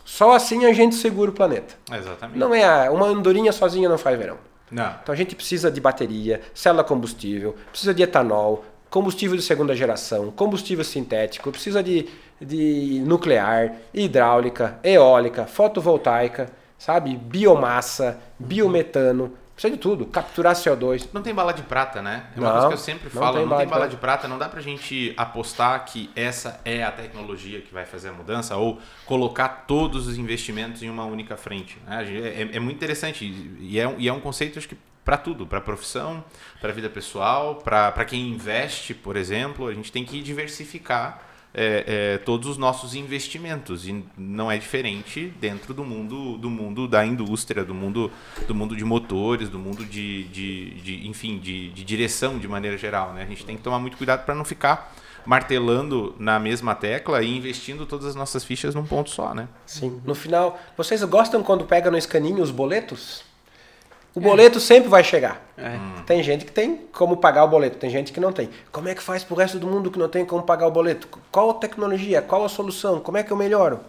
Só assim a gente segura o planeta. Exatamente. Não é a, uma andorinha sozinha não faz verão. Não. Então a gente precisa de bateria, célula combustível, precisa de etanol, combustível de segunda geração, combustível sintético, precisa de, de nuclear, hidráulica, eólica, fotovoltaica, sabe? Biomassa, biometano, Precisa de tudo. Capturar CO2. Não tem bala de prata, né? É uma Não, coisa que eu sempre não falo. tem não bala tem bala de prata. Não dá pra gente apostar que essa é a tecnologia que vai fazer a mudança ou colocar todos os investimentos em uma única frente. né? Gente- É, é muito interessante e é, um- e é um conceito, acho que, para tudo. Para profissão, para vida pessoal, para quem investe, por exemplo. A gente tem que diversificar é, é, todos os nossos investimentos e não é diferente dentro do mundo do mundo da indústria do mundo do mundo de motores do mundo de, de, de- enfim de, de direção de maneira geral né a gente tem que tomar muito cuidado para não ficar martelando na mesma tecla e investindo todas as nossas fichas num ponto só né Sim. No final, vocês gostam quando pega no escaninho os boletos? O boleto sempre vai chegar. É. Tem gente que tem como pagar o boleto, tem gente que não tem. Como é que faz pro resto do mundo que não tem como pagar o boleto? Qual a tecnologia? Qual a solução? Como é que eu melhoro?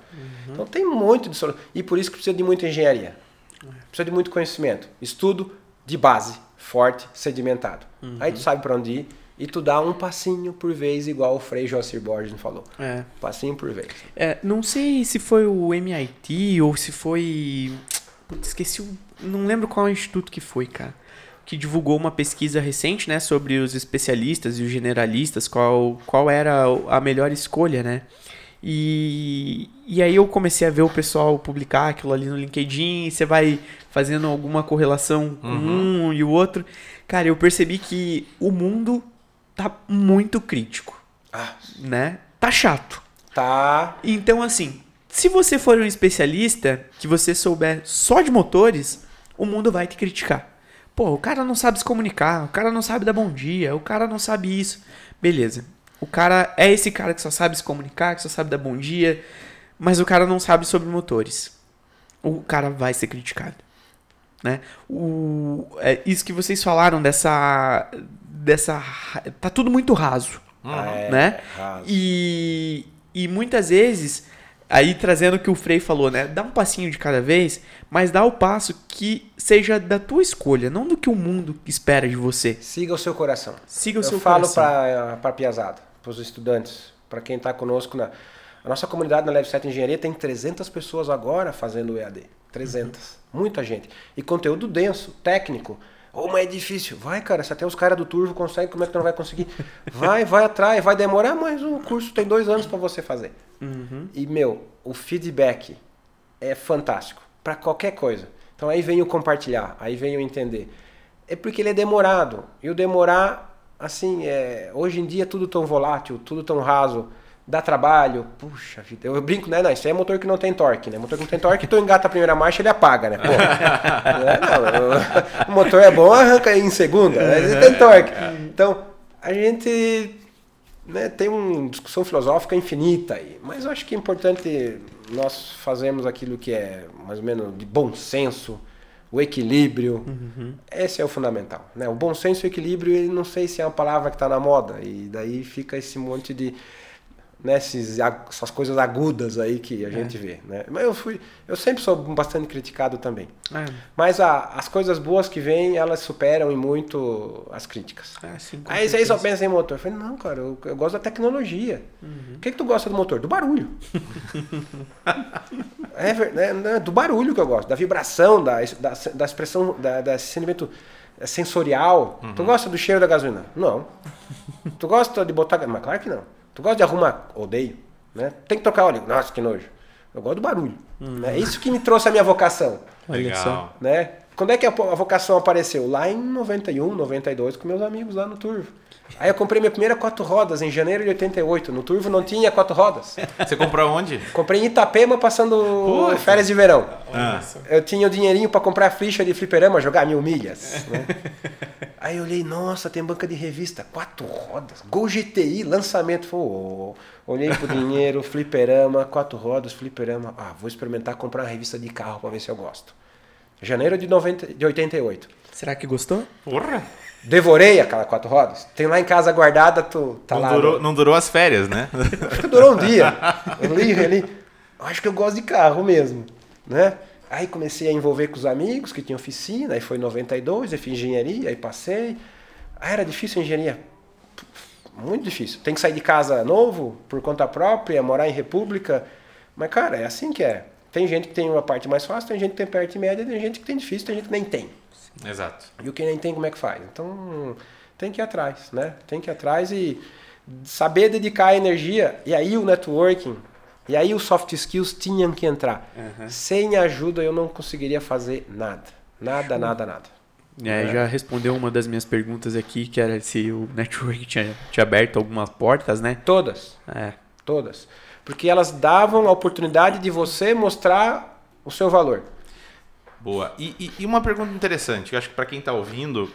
Então tem muito de solução. E por isso que precisa de muita engenharia. Precisa de muito conhecimento. Estudo de base, forte, sedimentado. Aí tu sabe para onde ir e tu dá um passinho por vez, igual o Frei Joacir Borges falou. É. Passinho por vez. É, não sei se foi o MIT ou se foi. Putz, esqueci o. Não lembro qual instituto que foi, cara. Que divulgou uma pesquisa recente, né? Sobre os especialistas e os generalistas, qual, qual era a melhor escolha, né? E, e aí eu comecei a ver o pessoal publicar aquilo ali no LinkedIn, você vai fazendo alguma correlação com um e o outro. Cara, eu percebi que o mundo tá muito crítico, Ah, né? Tá chato. tá. Então, assim, se você for um especialista que você souber só de motores, o mundo vai te criticar. Pô, o cara não sabe se comunicar, o cara não sabe dar bom dia, o cara não sabe isso. Beleza. O cara é esse cara que só sabe se comunicar, que só sabe dar bom dia, mas o cara não sabe sobre motores. O cara vai ser criticado. Né? O, é isso que vocês falaram dessa. dessa. Tá tudo muito raso É, né? raso. E, e muitas vezes, aí trazendo o que o Frei falou, né? Dá um passinho de cada vez, mas dá o passo que seja da tua escolha, não do que o mundo espera de você. Siga o seu coração. Siga o Eu seu falo coração. para a piazada, para os estudantes, para quem está conosco na a nossa comunidade na Level 7 Engenharia tem 300 pessoas agora fazendo o EAD. 300. Muita gente. E conteúdo denso, técnico. Ou mas é difícil. Vai, cara, se até os caras do Turvo conseguem, como é que tu não vai conseguir? Vai, vai atrás, vai demorar, mas o curso tem dois anos para você fazer. Uhum. E, meu, o feedback é fantástico para qualquer coisa. Então aí vem o compartilhar, aí vem o entender. É porque ele é demorado. E o demorar, assim, é, hoje em dia é tudo tão volátil, tudo tão raso, dá trabalho. Puxa vida, eu brinco, né? Não, isso aí é motor que não tem torque, né? Motor que não tem torque, tu engata a primeira marcha, ele apaga, né? Pô, né? Não, o- motor é bom, arranca em segunda, né? ele tem torque. Então, a gente né, tem uma discussão filosófica infinita aí, mas eu acho que é importante nós fazermos aquilo que é mais ou menos de bom senso, o equilíbrio. Esse é o fundamental. Né? O bom senso e o equilíbrio, não sei se é uma palavra que está na moda, e daí fica esse monte de. Né, esses, essas coisas agudas aí que a gente vê. Né? Mas eu, fui, eu sempre sou bastante criticado também. É, Mas a- as coisas boas que vêm, elas superam em muito as críticas. é, sim, Aí você só pensa em motor. Eu falei, não, cara, eu, eu gosto da tecnologia. O que, que tu gosta do motor? Do barulho. é, né, né, do barulho que eu gosto, da vibração, da, da, da expressão, da, da sentimento sensorial. Tu gosta do cheiro da gasolina? Não. tu gosta de botar. Mas claro que não. Tu gosta de arrumar? Odeio. Né? Tem que trocar óleo. Nossa, que nojo. Eu gosto do barulho. né? É isso que me trouxe a minha vocação. Legal Né? Quando é que a, a vocação apareceu? Lá em 91, 92, com meus amigos lá no Turvo. Aí eu comprei minha primeira quatro rodas em janeiro de 88. No Turvo não tinha quatro rodas. você comprou onde Comprei em Itapema passando Puta. férias de verão. Ah. Eu tinha o dinheirinho para comprar ficha de fliperama, jogar mil milhas. né? Aí eu olhei, nossa, tem banca de revista, quatro rodas, Gol GTI, lançamento. Falei, ô, olhei pro dinheiro, fliperama, quatro rodas, fliperama. Ah, vou experimentar comprar uma revista de carro para ver se eu gosto. Janeiro de, 90, de 88. Será que gostou? Porra. Devorei aquela quatro rodas. Tem lá em casa guardada, tu tá não, lá. durou, não durou as férias né Acho que durou um dia. Eu li, reli. Acho que eu gosto de carro mesmo, né? Aí comecei a envolver com os amigos que tinham oficina, aí foi em 92, eu fiz engenharia, aí passei. Ah, era difícil a engenharia? Muito difícil. Tem que sair de casa novo, por conta própria, morar em república. Mas, cara, é assim que é. Tem gente que tem uma parte mais fácil, tem gente que tem parte média, tem gente que tem difícil, tem gente que nem tem. Exato. E o que nem tem, como é que faz? Então, tem que ir atrás, né? Tem que ir atrás e saber dedicar a energia. E aí o networking, e aí os soft skills tinham que entrar. Uhum. Sem ajuda eu não conseguiria fazer nada. Nada, nada, nada. É, já respondeu uma das minhas perguntas aqui, que era se o network tinha, tinha aberto algumas portas, né? Todas, É. todas. Porque elas davam a oportunidade de você mostrar o seu valor. Boa. E, e- e uma pergunta interessante, eu acho que para quem está ouvindo,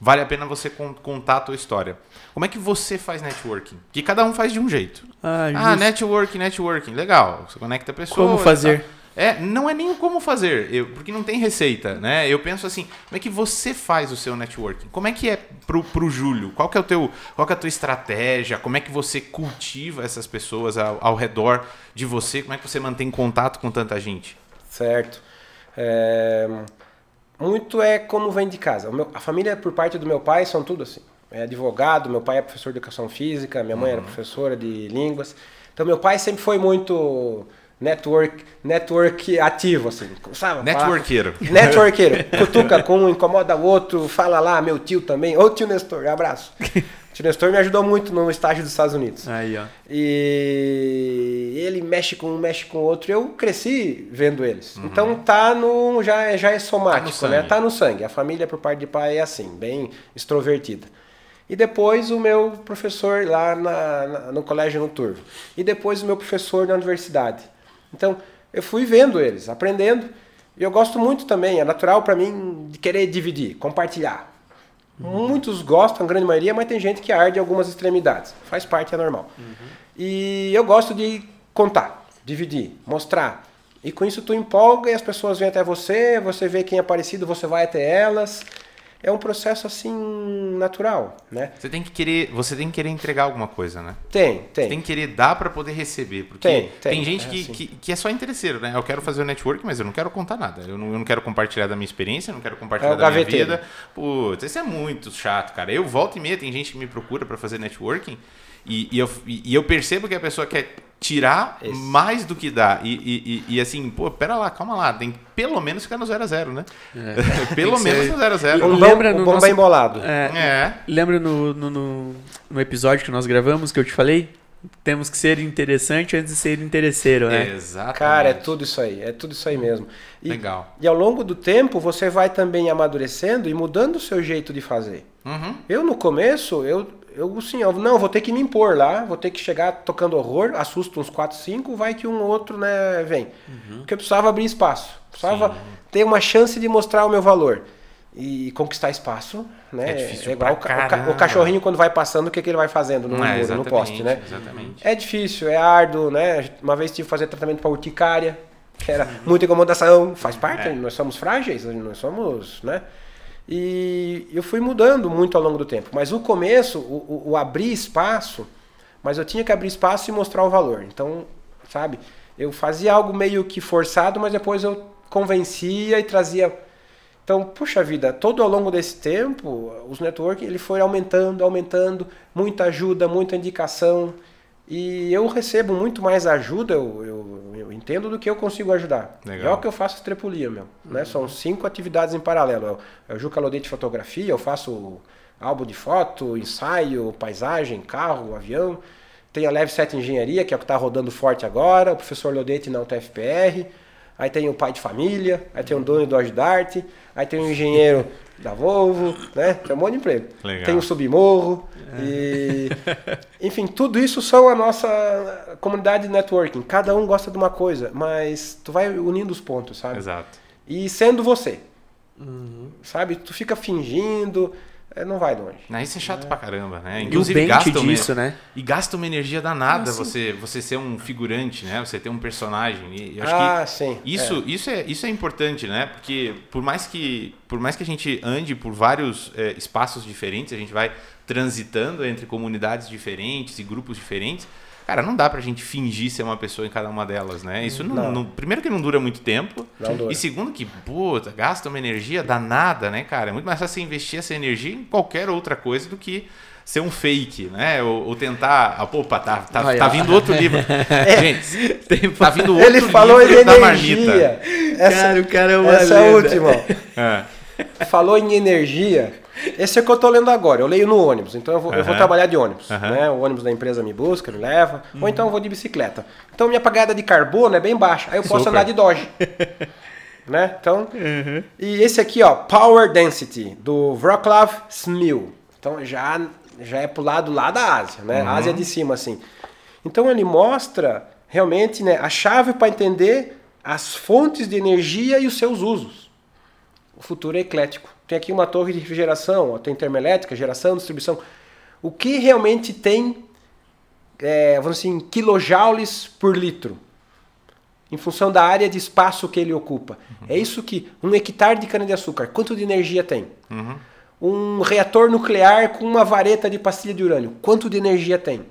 vale a pena você con- contar a tua história. Como é que você faz networking? Que cada um faz de um jeito. Ah, Ah, networking, networking, legal. Você conecta pessoas. Como fazer? É, não é nem o como fazer, eu- porque não tem receita, né? Eu penso assim, como é que você faz o seu networking? Como é que é pro, pro Júlio? Qual que é o teu, qual que é a tua estratégia? Como é que você cultiva essas pessoas ao, ao redor de você? Como é que você mantém contato com tanta gente? Certo. É, Muito é como vem de casa. Meu- a família, por parte do meu pai, são tudo assim. É advogado, meu pai é professor de educação física, minha mãe era professora de línguas. Então, meu pai sempre foi muito network, network ativo, assim. Sabe? Networkeiro. Networkeiro. Cutuca com um, incomoda o outro, fala lá, meu tio também. Ô tio Nestor, abraço. O tio Nestor me ajudou muito no estágio dos Estados Unidos. Aí, ó. E ele mexe com um, mexe com o outro. Eu cresci vendo eles. Então tá no. Já, é- já é somático, sangue. né? Tá no sangue. A família por parte de pai é assim, bem extrovertida. E depois o meu professor lá na- na- no colégio no Turvo. E depois o meu professor na universidade. Então, eu fui vendo eles, aprendendo. E eu gosto muito também, é natural para mim de querer dividir, compartilhar. Muitos gostam, a grande maioria, mas tem gente que arde em algumas extremidades. Faz parte, é normal. E eu gosto de contar, dividir, mostrar. E com isso tu empolga e as pessoas vêm até você, você vê quem é parecido, você vai até elas. É um processo assim natural, né? Você tem que querer, você tem que querer entregar alguma coisa, né? Tem, Você tem. tem que querer dar para poder receber, porque Tem, tem, tem, gente é que, assim. que, que é só interesseiro, né? Eu quero fazer o network, mas eu não quero contar nada. Eu não, eu não quero compartilhar da minha experiência, eu não quero compartilhar É da minha vida. Putz, isso é muito chato, cara. Eu volto e meia, tem gente que me procura para fazer networking e, e eu, e, eu percebo que a pessoa quer tirar Esse. mais do que dá. E, e, e, e assim, pô, pera lá, calma lá. Tem que pelo menos ficar no 0 a 0 né? pelo Tem que menos no 0 a 0 Um Lembra no um nosso- embolado. É, É. Lembra no, no, no, no episódio que nós gravamos que eu te falei? Temos que ser interessante antes de ser interesseiro, né? Exatamente. Cara, é tudo isso aí, é tudo isso aí mesmo. E, Legal. E ao longo do tempo você vai também amadurecendo e mudando o seu jeito de fazer. Uhum. Eu no começo, eu, eu assim, eu, não, vou ter que me impor lá, vou ter que chegar tocando horror, assusto uns 4, 5, vai que um outro, né, vem. Porque eu precisava abrir espaço, precisava Sim. ter uma chance de mostrar o meu valor. E conquistar espaço, né? É difícil igual pra o, ca- o cachorrinho quando vai passando, o que, que ele vai fazendo no, É, muro, no poste, né? Exatamente. É difícil, é árduo, né? Uma vez tive que fazer tratamento para urticária, que era muita incomodação, faz parte, É. nós somos frágeis, nós somos, né? E eu fui mudando muito ao longo do tempo. Mas o começo, o, o- o abrir espaço, mas eu tinha que abrir espaço e mostrar o valor. Então, sabe, eu fazia algo meio que forçado, mas depois eu convencia e trazia. Então, puxa vida, todo ao longo desse tempo, os networking ele foi aumentando, aumentando, muita ajuda, muita indicação. E eu recebo muito mais ajuda, eu, eu, eu entendo, do que eu consigo ajudar. Legal. É o que eu faço estrepulia, meu. Né? São cinco atividades em paralelo. Eu, eu Juca de fotografia, eu faço álbum de foto, ensaio, paisagem, carro, avião. Tem a Leve 7 Engenharia, que é o que está rodando forte agora, o professor Lodete na UTFPR. Aí tem o pai de família, aí tem o dono do Dart, aí tem o engenheiro da Volvo, né? Tem um monte de emprego. Legal. Tem o submorro. E, enfim, tudo isso são a nossa comunidade de networking. Cada um gosta de uma coisa, mas tu vai unindo os pontos, sabe? Exato. E sendo você. Sabe? Tu fica fingindo, é, não vai longe. Não, isso é chato pra caramba, né? E o Inclusive gasta uma- disso, né? E gasta uma energia danada Ah, você, você ser um figurante, né? Você ter um personagem. E eu acho ah, que sim. isso, isso, é, isso é importante, né? Porque por mais que, por mais que a gente ande por vários é, espaços diferentes, a gente vai transitando entre comunidades diferentes e grupos diferentes, Cara, não dá pra gente fingir ser uma pessoa em cada uma delas, né? Isso não, Não. não- primeiro que não dura muito tempo. Não dura. E segundo que, puta, gasta uma energia danada, né, cara? É muito mais fácil você investir essa energia em qualquer outra coisa do que ser um fake, né? Ou, ou tentar. ah, Opa, tá, tá, Olha tá vindo outro livro. Gente, Tem- tá vindo outro Ele falou livro em da energia. marmita. Essa, Cara, o cara é uma essa é a lenda. última. ó. É. Falou em energia. Esse é o que eu tô lendo agora. Eu leio no ônibus, então eu vou, eu vou trabalhar de ônibus. Aham. Né? O ônibus da empresa me busca, me leva. Ou então eu vou de bicicleta. Então minha pagada de carbono é bem baixa. Aí eu posso Super. andar de Dodge. né? Então. E esse aqui, ó, Power Density, do Wroclaw Smil. Então já, já é pro lado lá da Ásia, né? Uhum. Ásia de cima, assim. Então ele mostra realmente né, a chave para entender as fontes de energia e os seus usos. O futuro é eclético. Tem aqui uma torre de refrigeração, ó, tem termoelétrica, geração, distribuição. O que realmente tem, é, vamos dizer assim, quilojoules por litro? Em função da área de espaço que ele ocupa. É isso que um hectare de cana-de-açúcar, quanto de energia tem? Um reator nuclear com uma vareta de pastilha de urânio, quanto de energia tem?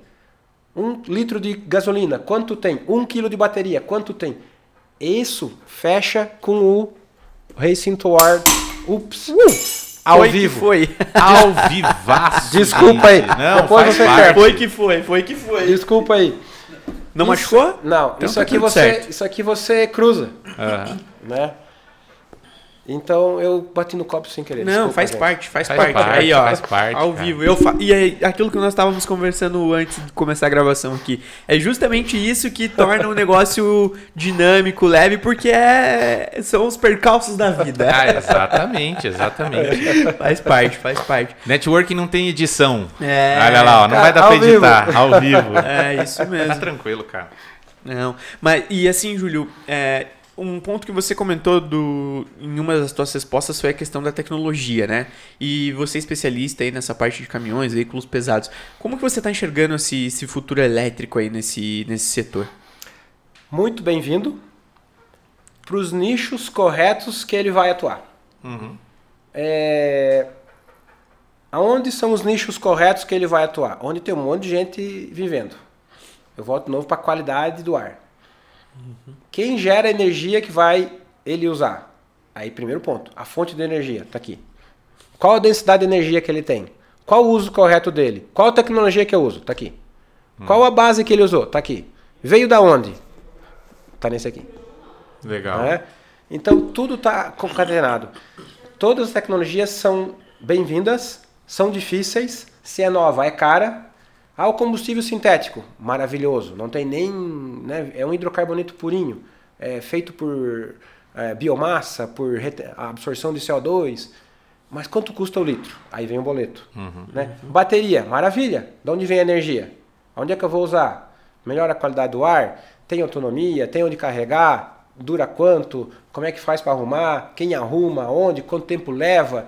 Um litro de gasolina, quanto tem? Um quilo de bateria, quanto tem? Isso fecha com o Racing Toward. Ups! Ao Foi que vivo. foi. Ao vivaço. Desculpa aí. Não, Depois faz você parte. Foi que foi, foi que foi. Desculpa aí. Não Isso- machucou? Não, Então isso, tá aqui você, certo. isso aqui você cruza, Aham. né? Então eu bati no copo sem querer. Não, desculpa, faz gente. parte, faz, Faz parte. parte, Aí, ó, faz parte, ao cara. vivo. Eu fa... E aí, aquilo que nós estávamos conversando antes de começar a gravação aqui. É justamente isso que torna o negócio dinâmico, leve, porque é... são os percalços da vida. Ah, exatamente, exatamente. faz parte, faz parte. Networking não tem edição. É, Olha lá, ó, não cara, vai dar pra ao vivo. editar ao vivo. É, isso Tá mesmo. tranquilo, cara. Não, mas e assim, Júlio, é, um ponto que você comentou do, em uma das suas respostas foi a questão da tecnologia, né? E você é especialista aí nessa parte de caminhões, veículos pesados. Como que você está enxergando esse, esse futuro elétrico aí nesse, nesse setor? Muito bem-vindo para os nichos corretos que ele vai atuar. Uhum. É... Aonde são os nichos corretos que ele vai atuar? Onde tem um monte de gente vivendo. Eu volto de novo para a qualidade do ar. Quem gera a energia que vai ele usar? Aí, primeiro ponto, a fonte de energia está aqui. Qual a densidade de energia que ele tem? Qual o uso correto dele? Qual a tecnologia que eu uso? Está aqui. Qual a base que ele usou? Está aqui. Veio da onde? Está nesse aqui. Legal. né? Então tudo está concatenado. Todas as tecnologias são bem-vindas, são difíceis. Se é nova, é cara. Ah, o combustível sintético, maravilhoso. Não tem nem. Né, é um hidrocarboneto purinho, é feito por é, biomassa, por absorção de CO2. Mas quanto custa o litro? Aí vem o boleto. Né? Bateria, maravilha. De onde vem a energia? Onde é que eu vou usar? Melhora a qualidade do ar? Tem autonomia? Tem onde carregar? Dura quanto? Como é que faz para arrumar? Quem arruma? Onde? Quanto tempo leva?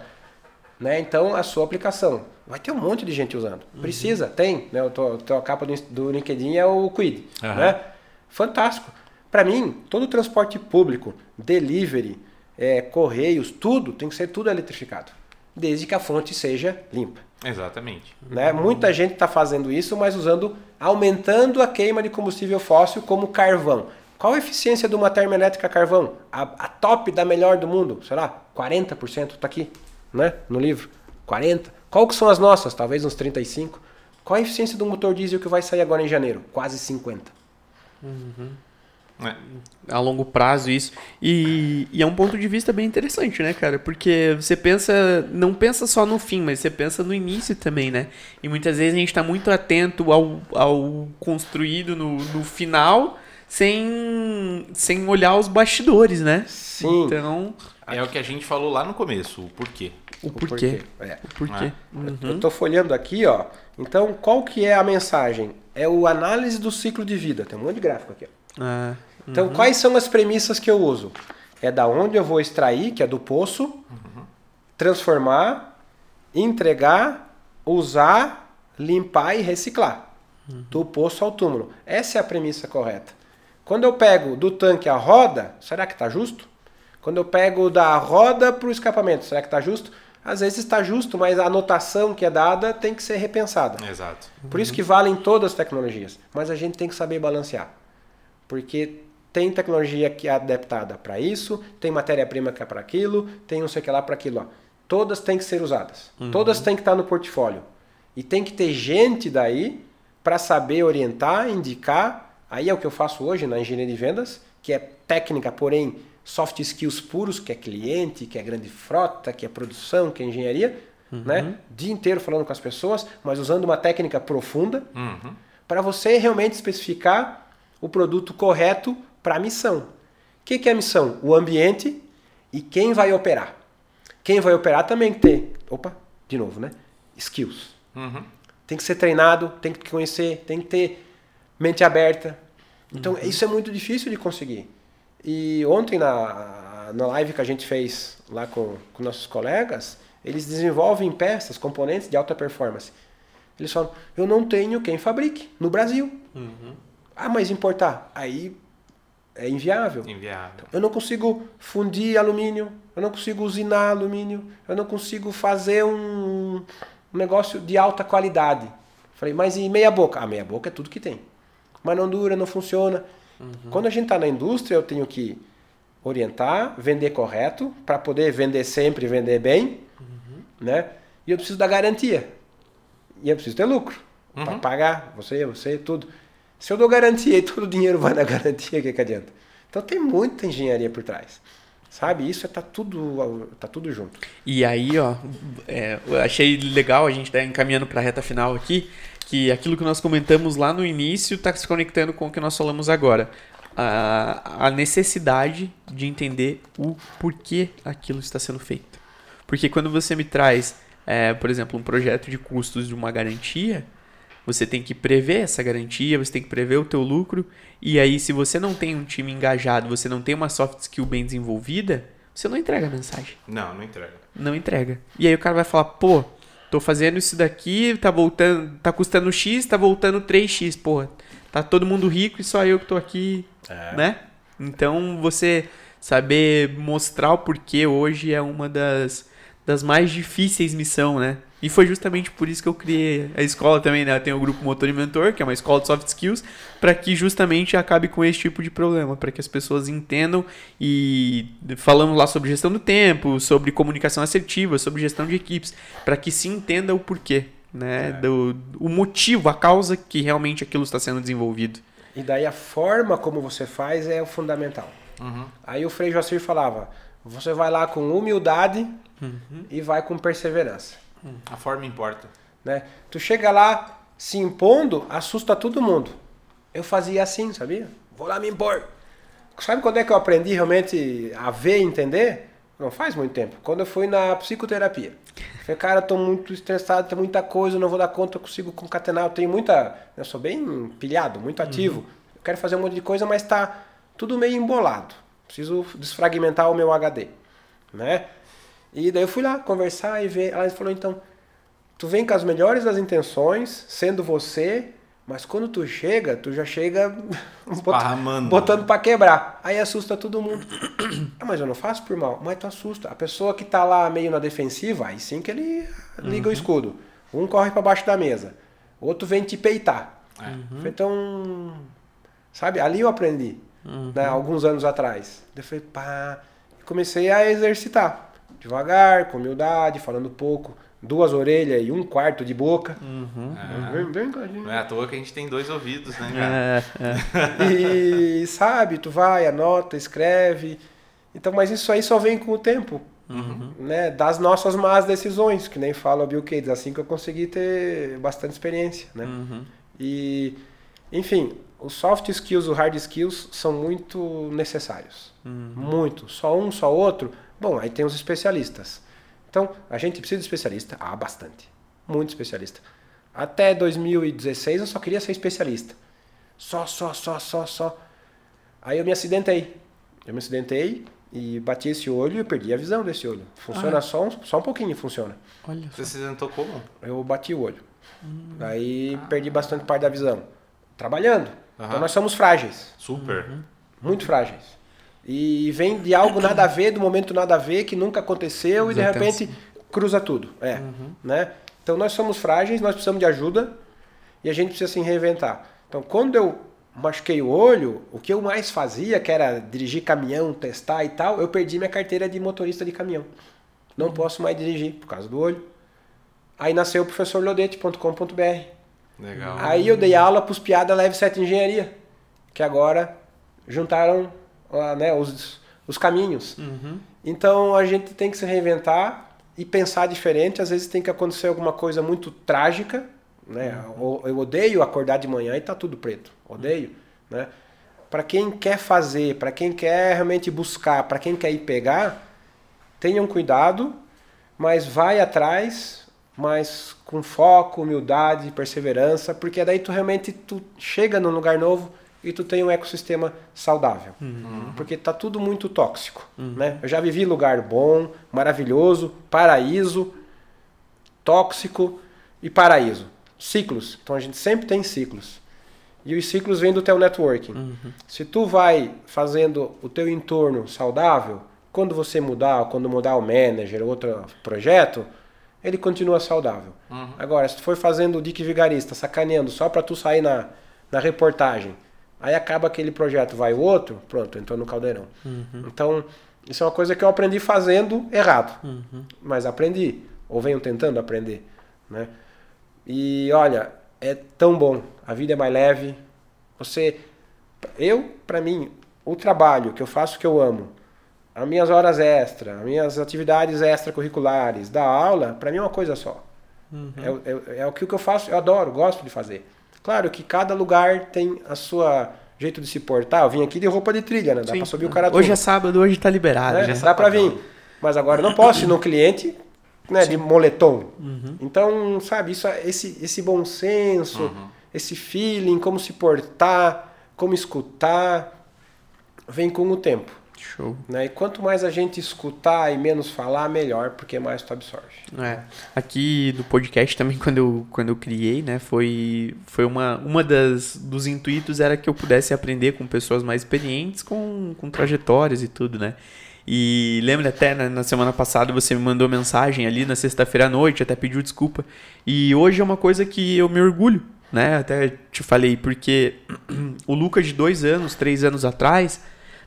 Né? Então, a sua aplicação. Vai ter um monte de gente usando. Precisa, tem. Né? Eu tô, tô- a capa do, do LinkedIn é o Quid. Aham. Né? Fantástico. Para mim, todo o transporte público, delivery, é, correios, tudo tem que ser tudo eletrificado. Desde que a fonte seja limpa. Exatamente. Né? Muita gente está fazendo isso, mas usando, aumentando a queima de combustível fóssil como carvão. Qual a eficiência de uma termoelétrica carvão? A, a top da melhor do mundo, sei lá, 40%, está aqui, né? no livro. 40%. Qual que são as nossas? Talvez uns 35%. Qual a eficiência do motor diesel que vai sair agora em janeiro? Quase 50%. É. a longo prazo isso. E, e é um ponto de vista bem interessante, né, cara? Porque você pensa, não pensa só no fim, mas você pensa no início também, né? E muitas vezes a gente está muito atento ao, ao construído no, no final, sem, sem olhar os bastidores, né? Sim. Então, É o que a gente falou lá no começo, o porquê. O porquê. É. O porquê. Uhum. Eu estou folheando aqui, ó. Então, qual que é a mensagem? É o análise do ciclo de vida. Tem um monte de gráfico aqui. Ó. Ah, Então, quais são as premissas que eu uso? É da onde eu vou extrair, que é do poço, transformar, entregar, usar, limpar e reciclar. Do poço ao túmulo. Essa é a premissa correta. Quando eu pego do tanque a roda, será que está justo? Quando eu pego da roda para o escapamento, será que está justo? Às vezes está justo, mas a anotação que é dada tem que ser repensada. Exato. Por isso que valem todas as tecnologias. Mas a gente tem que saber balancear. Porque tem tecnologia que é adaptada para isso, tem matéria-prima que é para aquilo, tem não sei o que lá para aquilo. Ó. Todas têm que ser usadas. Todas têm que estar no portfólio. E tem que ter gente daí para saber orientar, indicar. Aí é o que eu faço hoje na engenharia de vendas, que é técnica, porém soft skills puros, que é cliente, que é grande frota, que é produção, que é engenharia, né? O dia inteiro falando com as pessoas, mas usando uma técnica profunda Uhum. para você realmente especificar o produto correto para a missão. O que, que é a missão? O ambiente e quem vai operar. Quem vai operar também tem que ter, opa, de novo, né? Skills. Uhum. Tem que ser treinado, tem que conhecer, tem que ter mente aberta. Então, isso é muito difícil de conseguir. E ontem, na, na live que a gente fez lá com, com nossos colegas, eles desenvolvem peças, componentes de alta performance. Eles falam, eu não tenho quem fabrique no Brasil. Ah, mas importar? Aí é inviável. Inviável. Eu não consigo fundir alumínio, eu não consigo usinar alumínio, eu não consigo fazer um, um negócio de alta qualidade. Falei, mas e meia boca? Ah, meia boca é tudo que tem. Mas não dura, não funciona. Quando a gente está na indústria, eu tenho que orientar, vender correto, para poder vender sempre, vender bem, né? E eu preciso da garantia. E eu preciso ter lucro para pagar você, você, tudo. Se eu dou garantia e todo o dinheiro vai na garantia, o que, que adianta? Então tem muita engenharia por trás. Sabe? Isso é, tá tudo, tá tudo junto. E aí, ó, é, eu achei legal a gente tá encaminhando para a reta final aqui, que aquilo que nós comentamos lá no início está se conectando com o que nós falamos agora. A, a necessidade de entender o porquê aquilo está sendo feito. Porque quando você me traz, é, por exemplo, um projeto de custos de uma garantia, você tem que prever essa garantia, você tem que prever o teu lucro, e aí se você não tem um time engajado, você não tem uma soft skill bem desenvolvida, você não entrega a mensagem Não, não entrega. não entrega. E aí o cara vai falar, pô, tô fazendo isso daqui, tá voltando, tá custando X, tá voltando 3X, porra. Tá todo mundo rico e só eu que tô aqui, né? Então você saber mostrar o porquê hoje é uma das, das mais difíceis missão, né? E foi justamente por isso que eu criei a escola também, né? Tem o grupo Motor e Mentor, que é uma escola de soft skills, para que justamente acabe com esse tipo de problema, para que as pessoas entendam e falamos lá sobre gestão do tempo, sobre comunicação assertiva, sobre gestão de equipes, para que se entenda o porquê, né? Do, o motivo, a causa que realmente aquilo está sendo desenvolvido. E daí a forma como você faz é o fundamental. Aí o Frei Joacir falava, você vai lá com humildade e vai com perseverança. A forma importa. né? Tu chega lá se impondo, assusta todo mundo. Eu fazia assim, sabia? Vou lá me impor. Sabe quando é que eu aprendi realmente a ver e entender? Não faz muito tempo. Quando eu fui na psicoterapia. Falei, cara, eu tô muito estressado, tem muita coisa, não vou dar conta, eu consigo concatenar. Eu tenho muita. Eu sou bem pilhado, muito ativo. Eu quero fazer um monte de coisa, mas tá tudo meio embolado. Preciso desfragmentar o meu HD. Né? E daí eu fui lá conversar e ver. Ela falou, então, tu vem com as melhores das intenções, sendo você, mas quando tu chega, tu já chega bot- Esparramando. botando pra quebrar. Aí assusta todo mundo. ah, mas eu não faço por mal. Mas tu assusta. A pessoa que tá lá meio na defensiva, aí sim que ele liga o escudo. Um corre pra baixo da mesa. Outro vem te peitar. Então, sabe, ali eu aprendi. Né, alguns anos atrás. Eu falei, pá. Comecei a exercitar. Devagar, com humildade, falando pouco. Duas orelhas e um quarto de boca. Vem com a gente. Não é à toa que a gente tem dois ouvidos, né, cara? É, é. E sabe, tu vai, anota, escreve. Então, mas isso aí só vem com o tempo. Né? Das nossas más decisões, que nem fala o Bill Gates, assim que eu consegui ter bastante experiência. Né? E, enfim, os soft skills, os hard skills são muito necessários. Muito. Só um, só outro. Bom, aí tem os especialistas. Então, a gente precisa de especialista? Ah, bastante. Muito especialista. Até 2016 eu só queria ser especialista. Só, só, só, só, só. Aí eu me acidentei. Eu me acidentei e bati esse olho e perdi a visão desse olho. Funciona só, um, só um pouquinho, funciona. Olha só. Você se sentou como? Eu bati o olho. Aí perdi bastante parte da visão. Trabalhando. Então Aham. nós somos frágeis. Super. Muito frágeis. E vem de algo nada a ver, do momento nada a ver, que nunca aconteceu, e de repente cruza tudo. É, uhum. né? Então nós somos frágeis, nós precisamos de ajuda e a gente precisa se reinventar. Então quando eu machuquei o olho, o que eu mais fazia, que era dirigir caminhão, testar e tal, eu perdi minha carteira de motorista de caminhão. Não posso mais dirigir por causa do olho. Aí nasceu o professorlodete.com.br. Legal. Aí eu dei aula para os piada Leve 7 Engenharia, que agora juntaram né, os, os caminhos. Uhum. Então a gente tem que se reinventar e pensar diferente. Às vezes tem que acontecer alguma coisa muito trágica, né? Uhum. Eu odeio acordar de manhã e tá tudo preto. Odeio, uhum. né? Para quem quer fazer, para quem quer realmente buscar, para quem quer ir pegar, tenham cuidado, mas vai atrás, mas com foco, humildade, perseverança, porque daí tu realmente tu chega num lugar novo e tu tem um ecossistema saudável. Uhum. Porque tá tudo muito tóxico, uhum. né? Eu já vivi lugar bom, maravilhoso, paraíso, tóxico e paraíso. Ciclos. Então a gente sempre tem ciclos. E os ciclos vêm do teu networking. Uhum. Se tu vai fazendo o teu entorno saudável, quando você mudar, quando mudar o manager, outro projeto, ele continua saudável. Uhum. Agora, se tu for fazendo o dick vigarista, sacaneando só para tu sair na, na reportagem, Aí acaba aquele projeto, vai o outro, pronto, entrou no caldeirão. Uhum. Então, isso é uma coisa que eu aprendi fazendo errado. Uhum. Mas aprendi, ou venho tentando aprender. Né? E olha, é tão bom, a vida é mais leve. Você, eu, para mim, o trabalho que eu faço que eu amo, as minhas horas extras, as minhas atividades extracurriculares, da aula, para mim é uma coisa só. Uhum. É, é, é, o que eu faço, eu adoro, gosto de fazer. Claro que cada lugar tem a sua jeito de se portar. Eu vim aqui de roupa de trilha, né? Dá Sim. pra subir o cara Hoje é sábado, hoje tá liberado. É, dá pra vir. Mas agora não posso ir no cliente né, de moletom. Uhum. Então, sabe, isso, esse, esse bom senso, uhum. esse feeling, como se portar, como escutar, vem com o tempo. Show. Né? E quanto mais a gente escutar e menos falar, melhor, porque mais tu absorve. É. Aqui do podcast também, quando eu, quando eu criei, né, foi, foi uma, uma das dos intuitos era que eu pudesse aprender com pessoas mais experientes, com, com trajetórias e tudo, né? E lembra até né, na semana passada você me mandou mensagem ali na sexta-feira à noite, até pediu desculpa. E hoje é uma coisa que eu me orgulho, né? Até te falei, porque o Lucas de dois anos, três anos atrás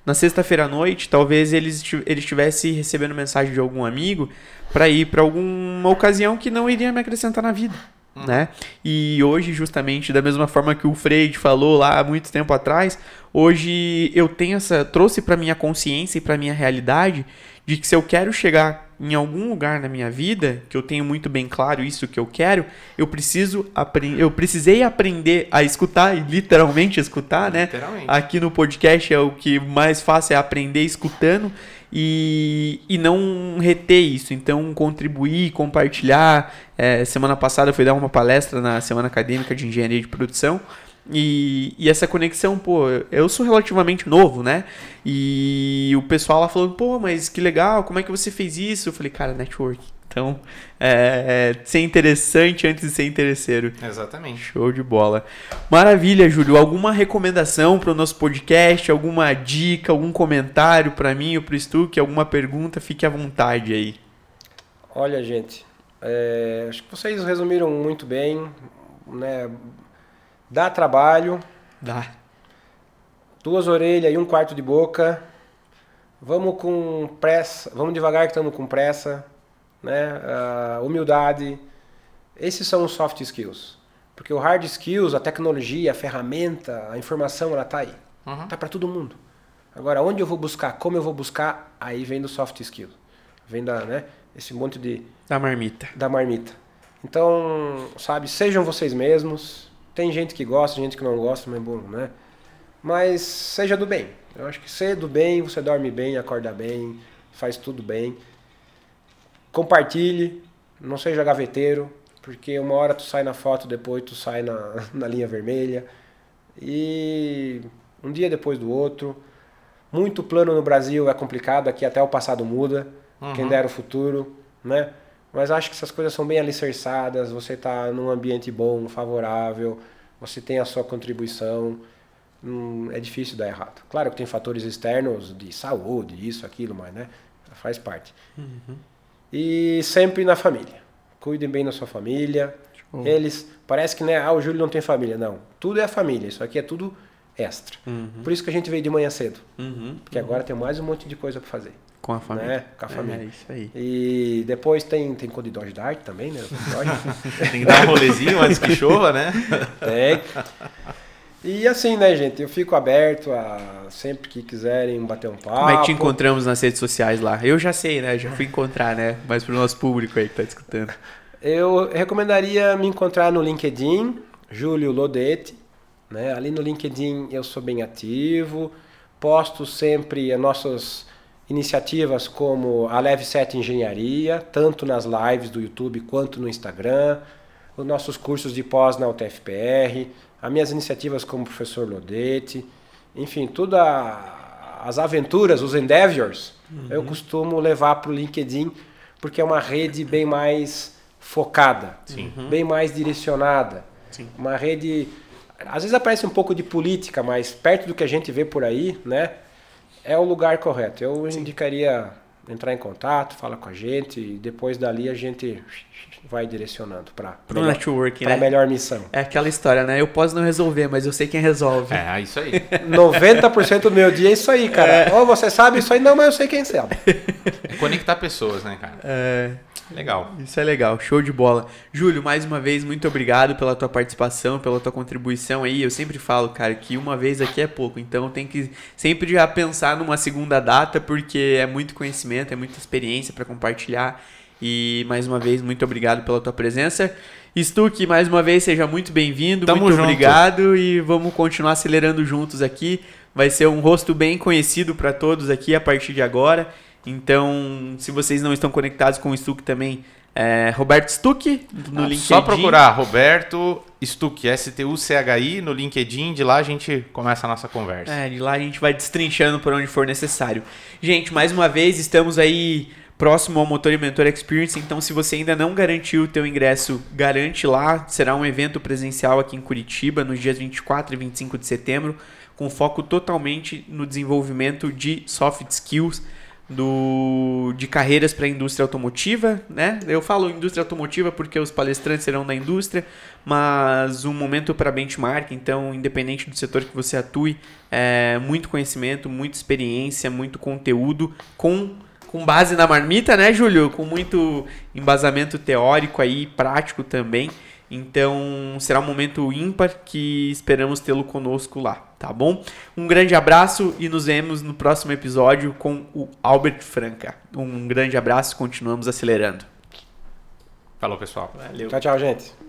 na sexta-feira à noite, talvez ele, ele estivesse recebendo mensagem de algum amigo para ir para alguma ocasião que não iria me acrescentar na vida. Hum. Né? E hoje, justamente, da mesma forma que o Freud falou lá há muito tempo atrás, hoje eu tenho essa. trouxe para minha consciência e para minha realidade de que se eu quero chegar em algum lugar na minha vida, que eu tenho muito bem claro isso que eu quero, eu preciso aprender, eu precisei aprender a escutar, literalmente escutar, né? Literalmente. Aqui no podcast é o que mais fácil é aprender escutando e, e não reter isso. Então, contribuir, compartilhar. É, semana passada eu fui dar uma palestra na Semana Acadêmica de Engenharia de Produção. E, e, essa conexão, pô, eu sou relativamente novo, né? E o pessoal lá falou, pô, mas que legal, como é que você fez isso? Eu falei, cara, network. Então, é, é ser interessante antes de ser interesseiro. Exatamente. Show de bola. Maravilha, Júlio. Alguma recomendação para o nosso podcast? Alguma dica, algum comentário para mim ou para o Stuck? Alguma pergunta? Fique à vontade aí. Olha, gente, é, acho que vocês resumiram muito bem, né? Dá trabalho. Dá. Duas orelhas e um quarto de boca. Vamos com pressa. Vamos devagar que estamos com pressa. Né? Uh, humildade. Esses são os soft skills. Porque o hard skills, a tecnologia, a ferramenta, a informação, ela tá aí. Uhum. Tá para todo mundo. Agora, onde eu vou buscar, como eu vou buscar, aí vem do soft skills. Vem da, né, esse monte de... Da marmita. Da marmita. Então, sabe, sejam vocês mesmos, tem gente que gosta, gente que não gosta, mas bom, né? Mas seja do bem. Eu acho que ser do bem, você dorme bem, acorda bem, faz tudo bem. Compartilhe, não seja gaveteiro, porque uma hora tu sai na foto, depois tu sai na, na linha vermelha. E um dia depois do outro. Muito plano no Brasil é complicado, aqui até o passado muda. Uhum. Quem dera o futuro, né? Mas acho que essas coisas são bem alicerçadas, você está num ambiente bom, favorável, você tem a sua contribuição, hum, é difícil dar errado. Claro que tem fatores externos de saúde, isso, aquilo, mas né, faz parte. Uhum. E sempre na família. Cuidem bem da sua família. Show. Eles, parece que né, ah, o Júlio não tem família. Não, tudo é a família. Isso aqui é tudo extra. Por isso que a gente veio de manhã cedo. Uhum. Porque agora tem mais um monte de coisa para fazer. Com a família. Né? Com a família. É isso aí. E depois tem, tem Codidor de Dart também, né? Tem que dar um rolezinho antes que chova, né? Tem. E assim, né, gente? Eu fico aberto a sempre que quiserem bater um papo. Como é que te encontramos nas redes sociais lá? Eu já sei, né? Já fui encontrar, né? Mas pro nosso público aí que tá escutando. Eu recomendaria me encontrar no LinkedIn, Júlio Lodete. Né? Ali no LinkedIn eu sou bem ativo, posto sempre as nossas iniciativas como a Leve 7 Engenharia, tanto nas lives do YouTube quanto no Instagram, os nossos cursos de pós na UTFPR, as minhas iniciativas como professor Lodete, enfim, todas as aventuras, os endeavors, eu costumo levar para o LinkedIn porque é uma rede bem mais focada, Sim. bem mais direcionada, Sim. uma rede às vezes aparece um pouco de política, mas perto do que a gente vê por aí, né, é o lugar correto. Eu indicaria entrar em contato, falar com a gente e depois dali a gente vai direcionando para Pro networking, para né? melhor missão. É aquela história, né? Eu posso não resolver, mas eu sei quem resolve. É, isso aí. 90% do meu dia é isso aí, cara. Ou você sabe isso aí, não, mas eu sei quem sabe. É conectar pessoas, né, cara? É, Legal. isso é legal, show de bola. Júlio, mais uma vez, muito obrigado pela tua participação, pela tua contribuição aí. Eu sempre falo, cara, que uma vez aqui é pouco, então tem que sempre já pensar numa segunda data, porque é muito conhecimento, é muita experiência para compartilhar. E mais uma vez, muito obrigado pela tua presença. Stuck, mais uma vez, seja muito bem-vindo, muito junto. obrigado e vamos continuar acelerando juntos aqui. Vai ser um rosto bem conhecido para todos aqui a partir de agora. Então, se vocês não estão conectados com o Stuck também, é Roberto Stuck no Ah, LinkedIn. Só procurar Roberto Stuck, S-T-U-C-H-I, no LinkedIn. De lá a gente começa a nossa conversa. É, de lá a gente vai destrinchando por onde for necessário. Gente, mais uma vez, estamos aí próximo ao Motor e Mentor Experience, então se você ainda não garantiu o teu ingresso, garante lá. Será um evento presencial aqui em Curitiba, nos dias 24 e 25 de setembro, com foco totalmente no desenvolvimento de soft skills do, de carreiras para a indústria automotiva, né? Eu falo indústria automotiva porque os palestrantes serão da indústria, mas um momento para benchmark, então, independente do setor que você atue, é muito conhecimento, muita experiência, muito conteúdo com com base na marmita, né, Júlio? Com muito embasamento teórico aí, prático também. Então, será um momento ímpar que esperamos tê-lo conosco lá, tá bom? Um grande abraço e nos vemos no próximo episódio com o Albert Franca. Um grande abraço, continuamos acelerando. Falou, pessoal. Valeu. Tchau, tchau, gente.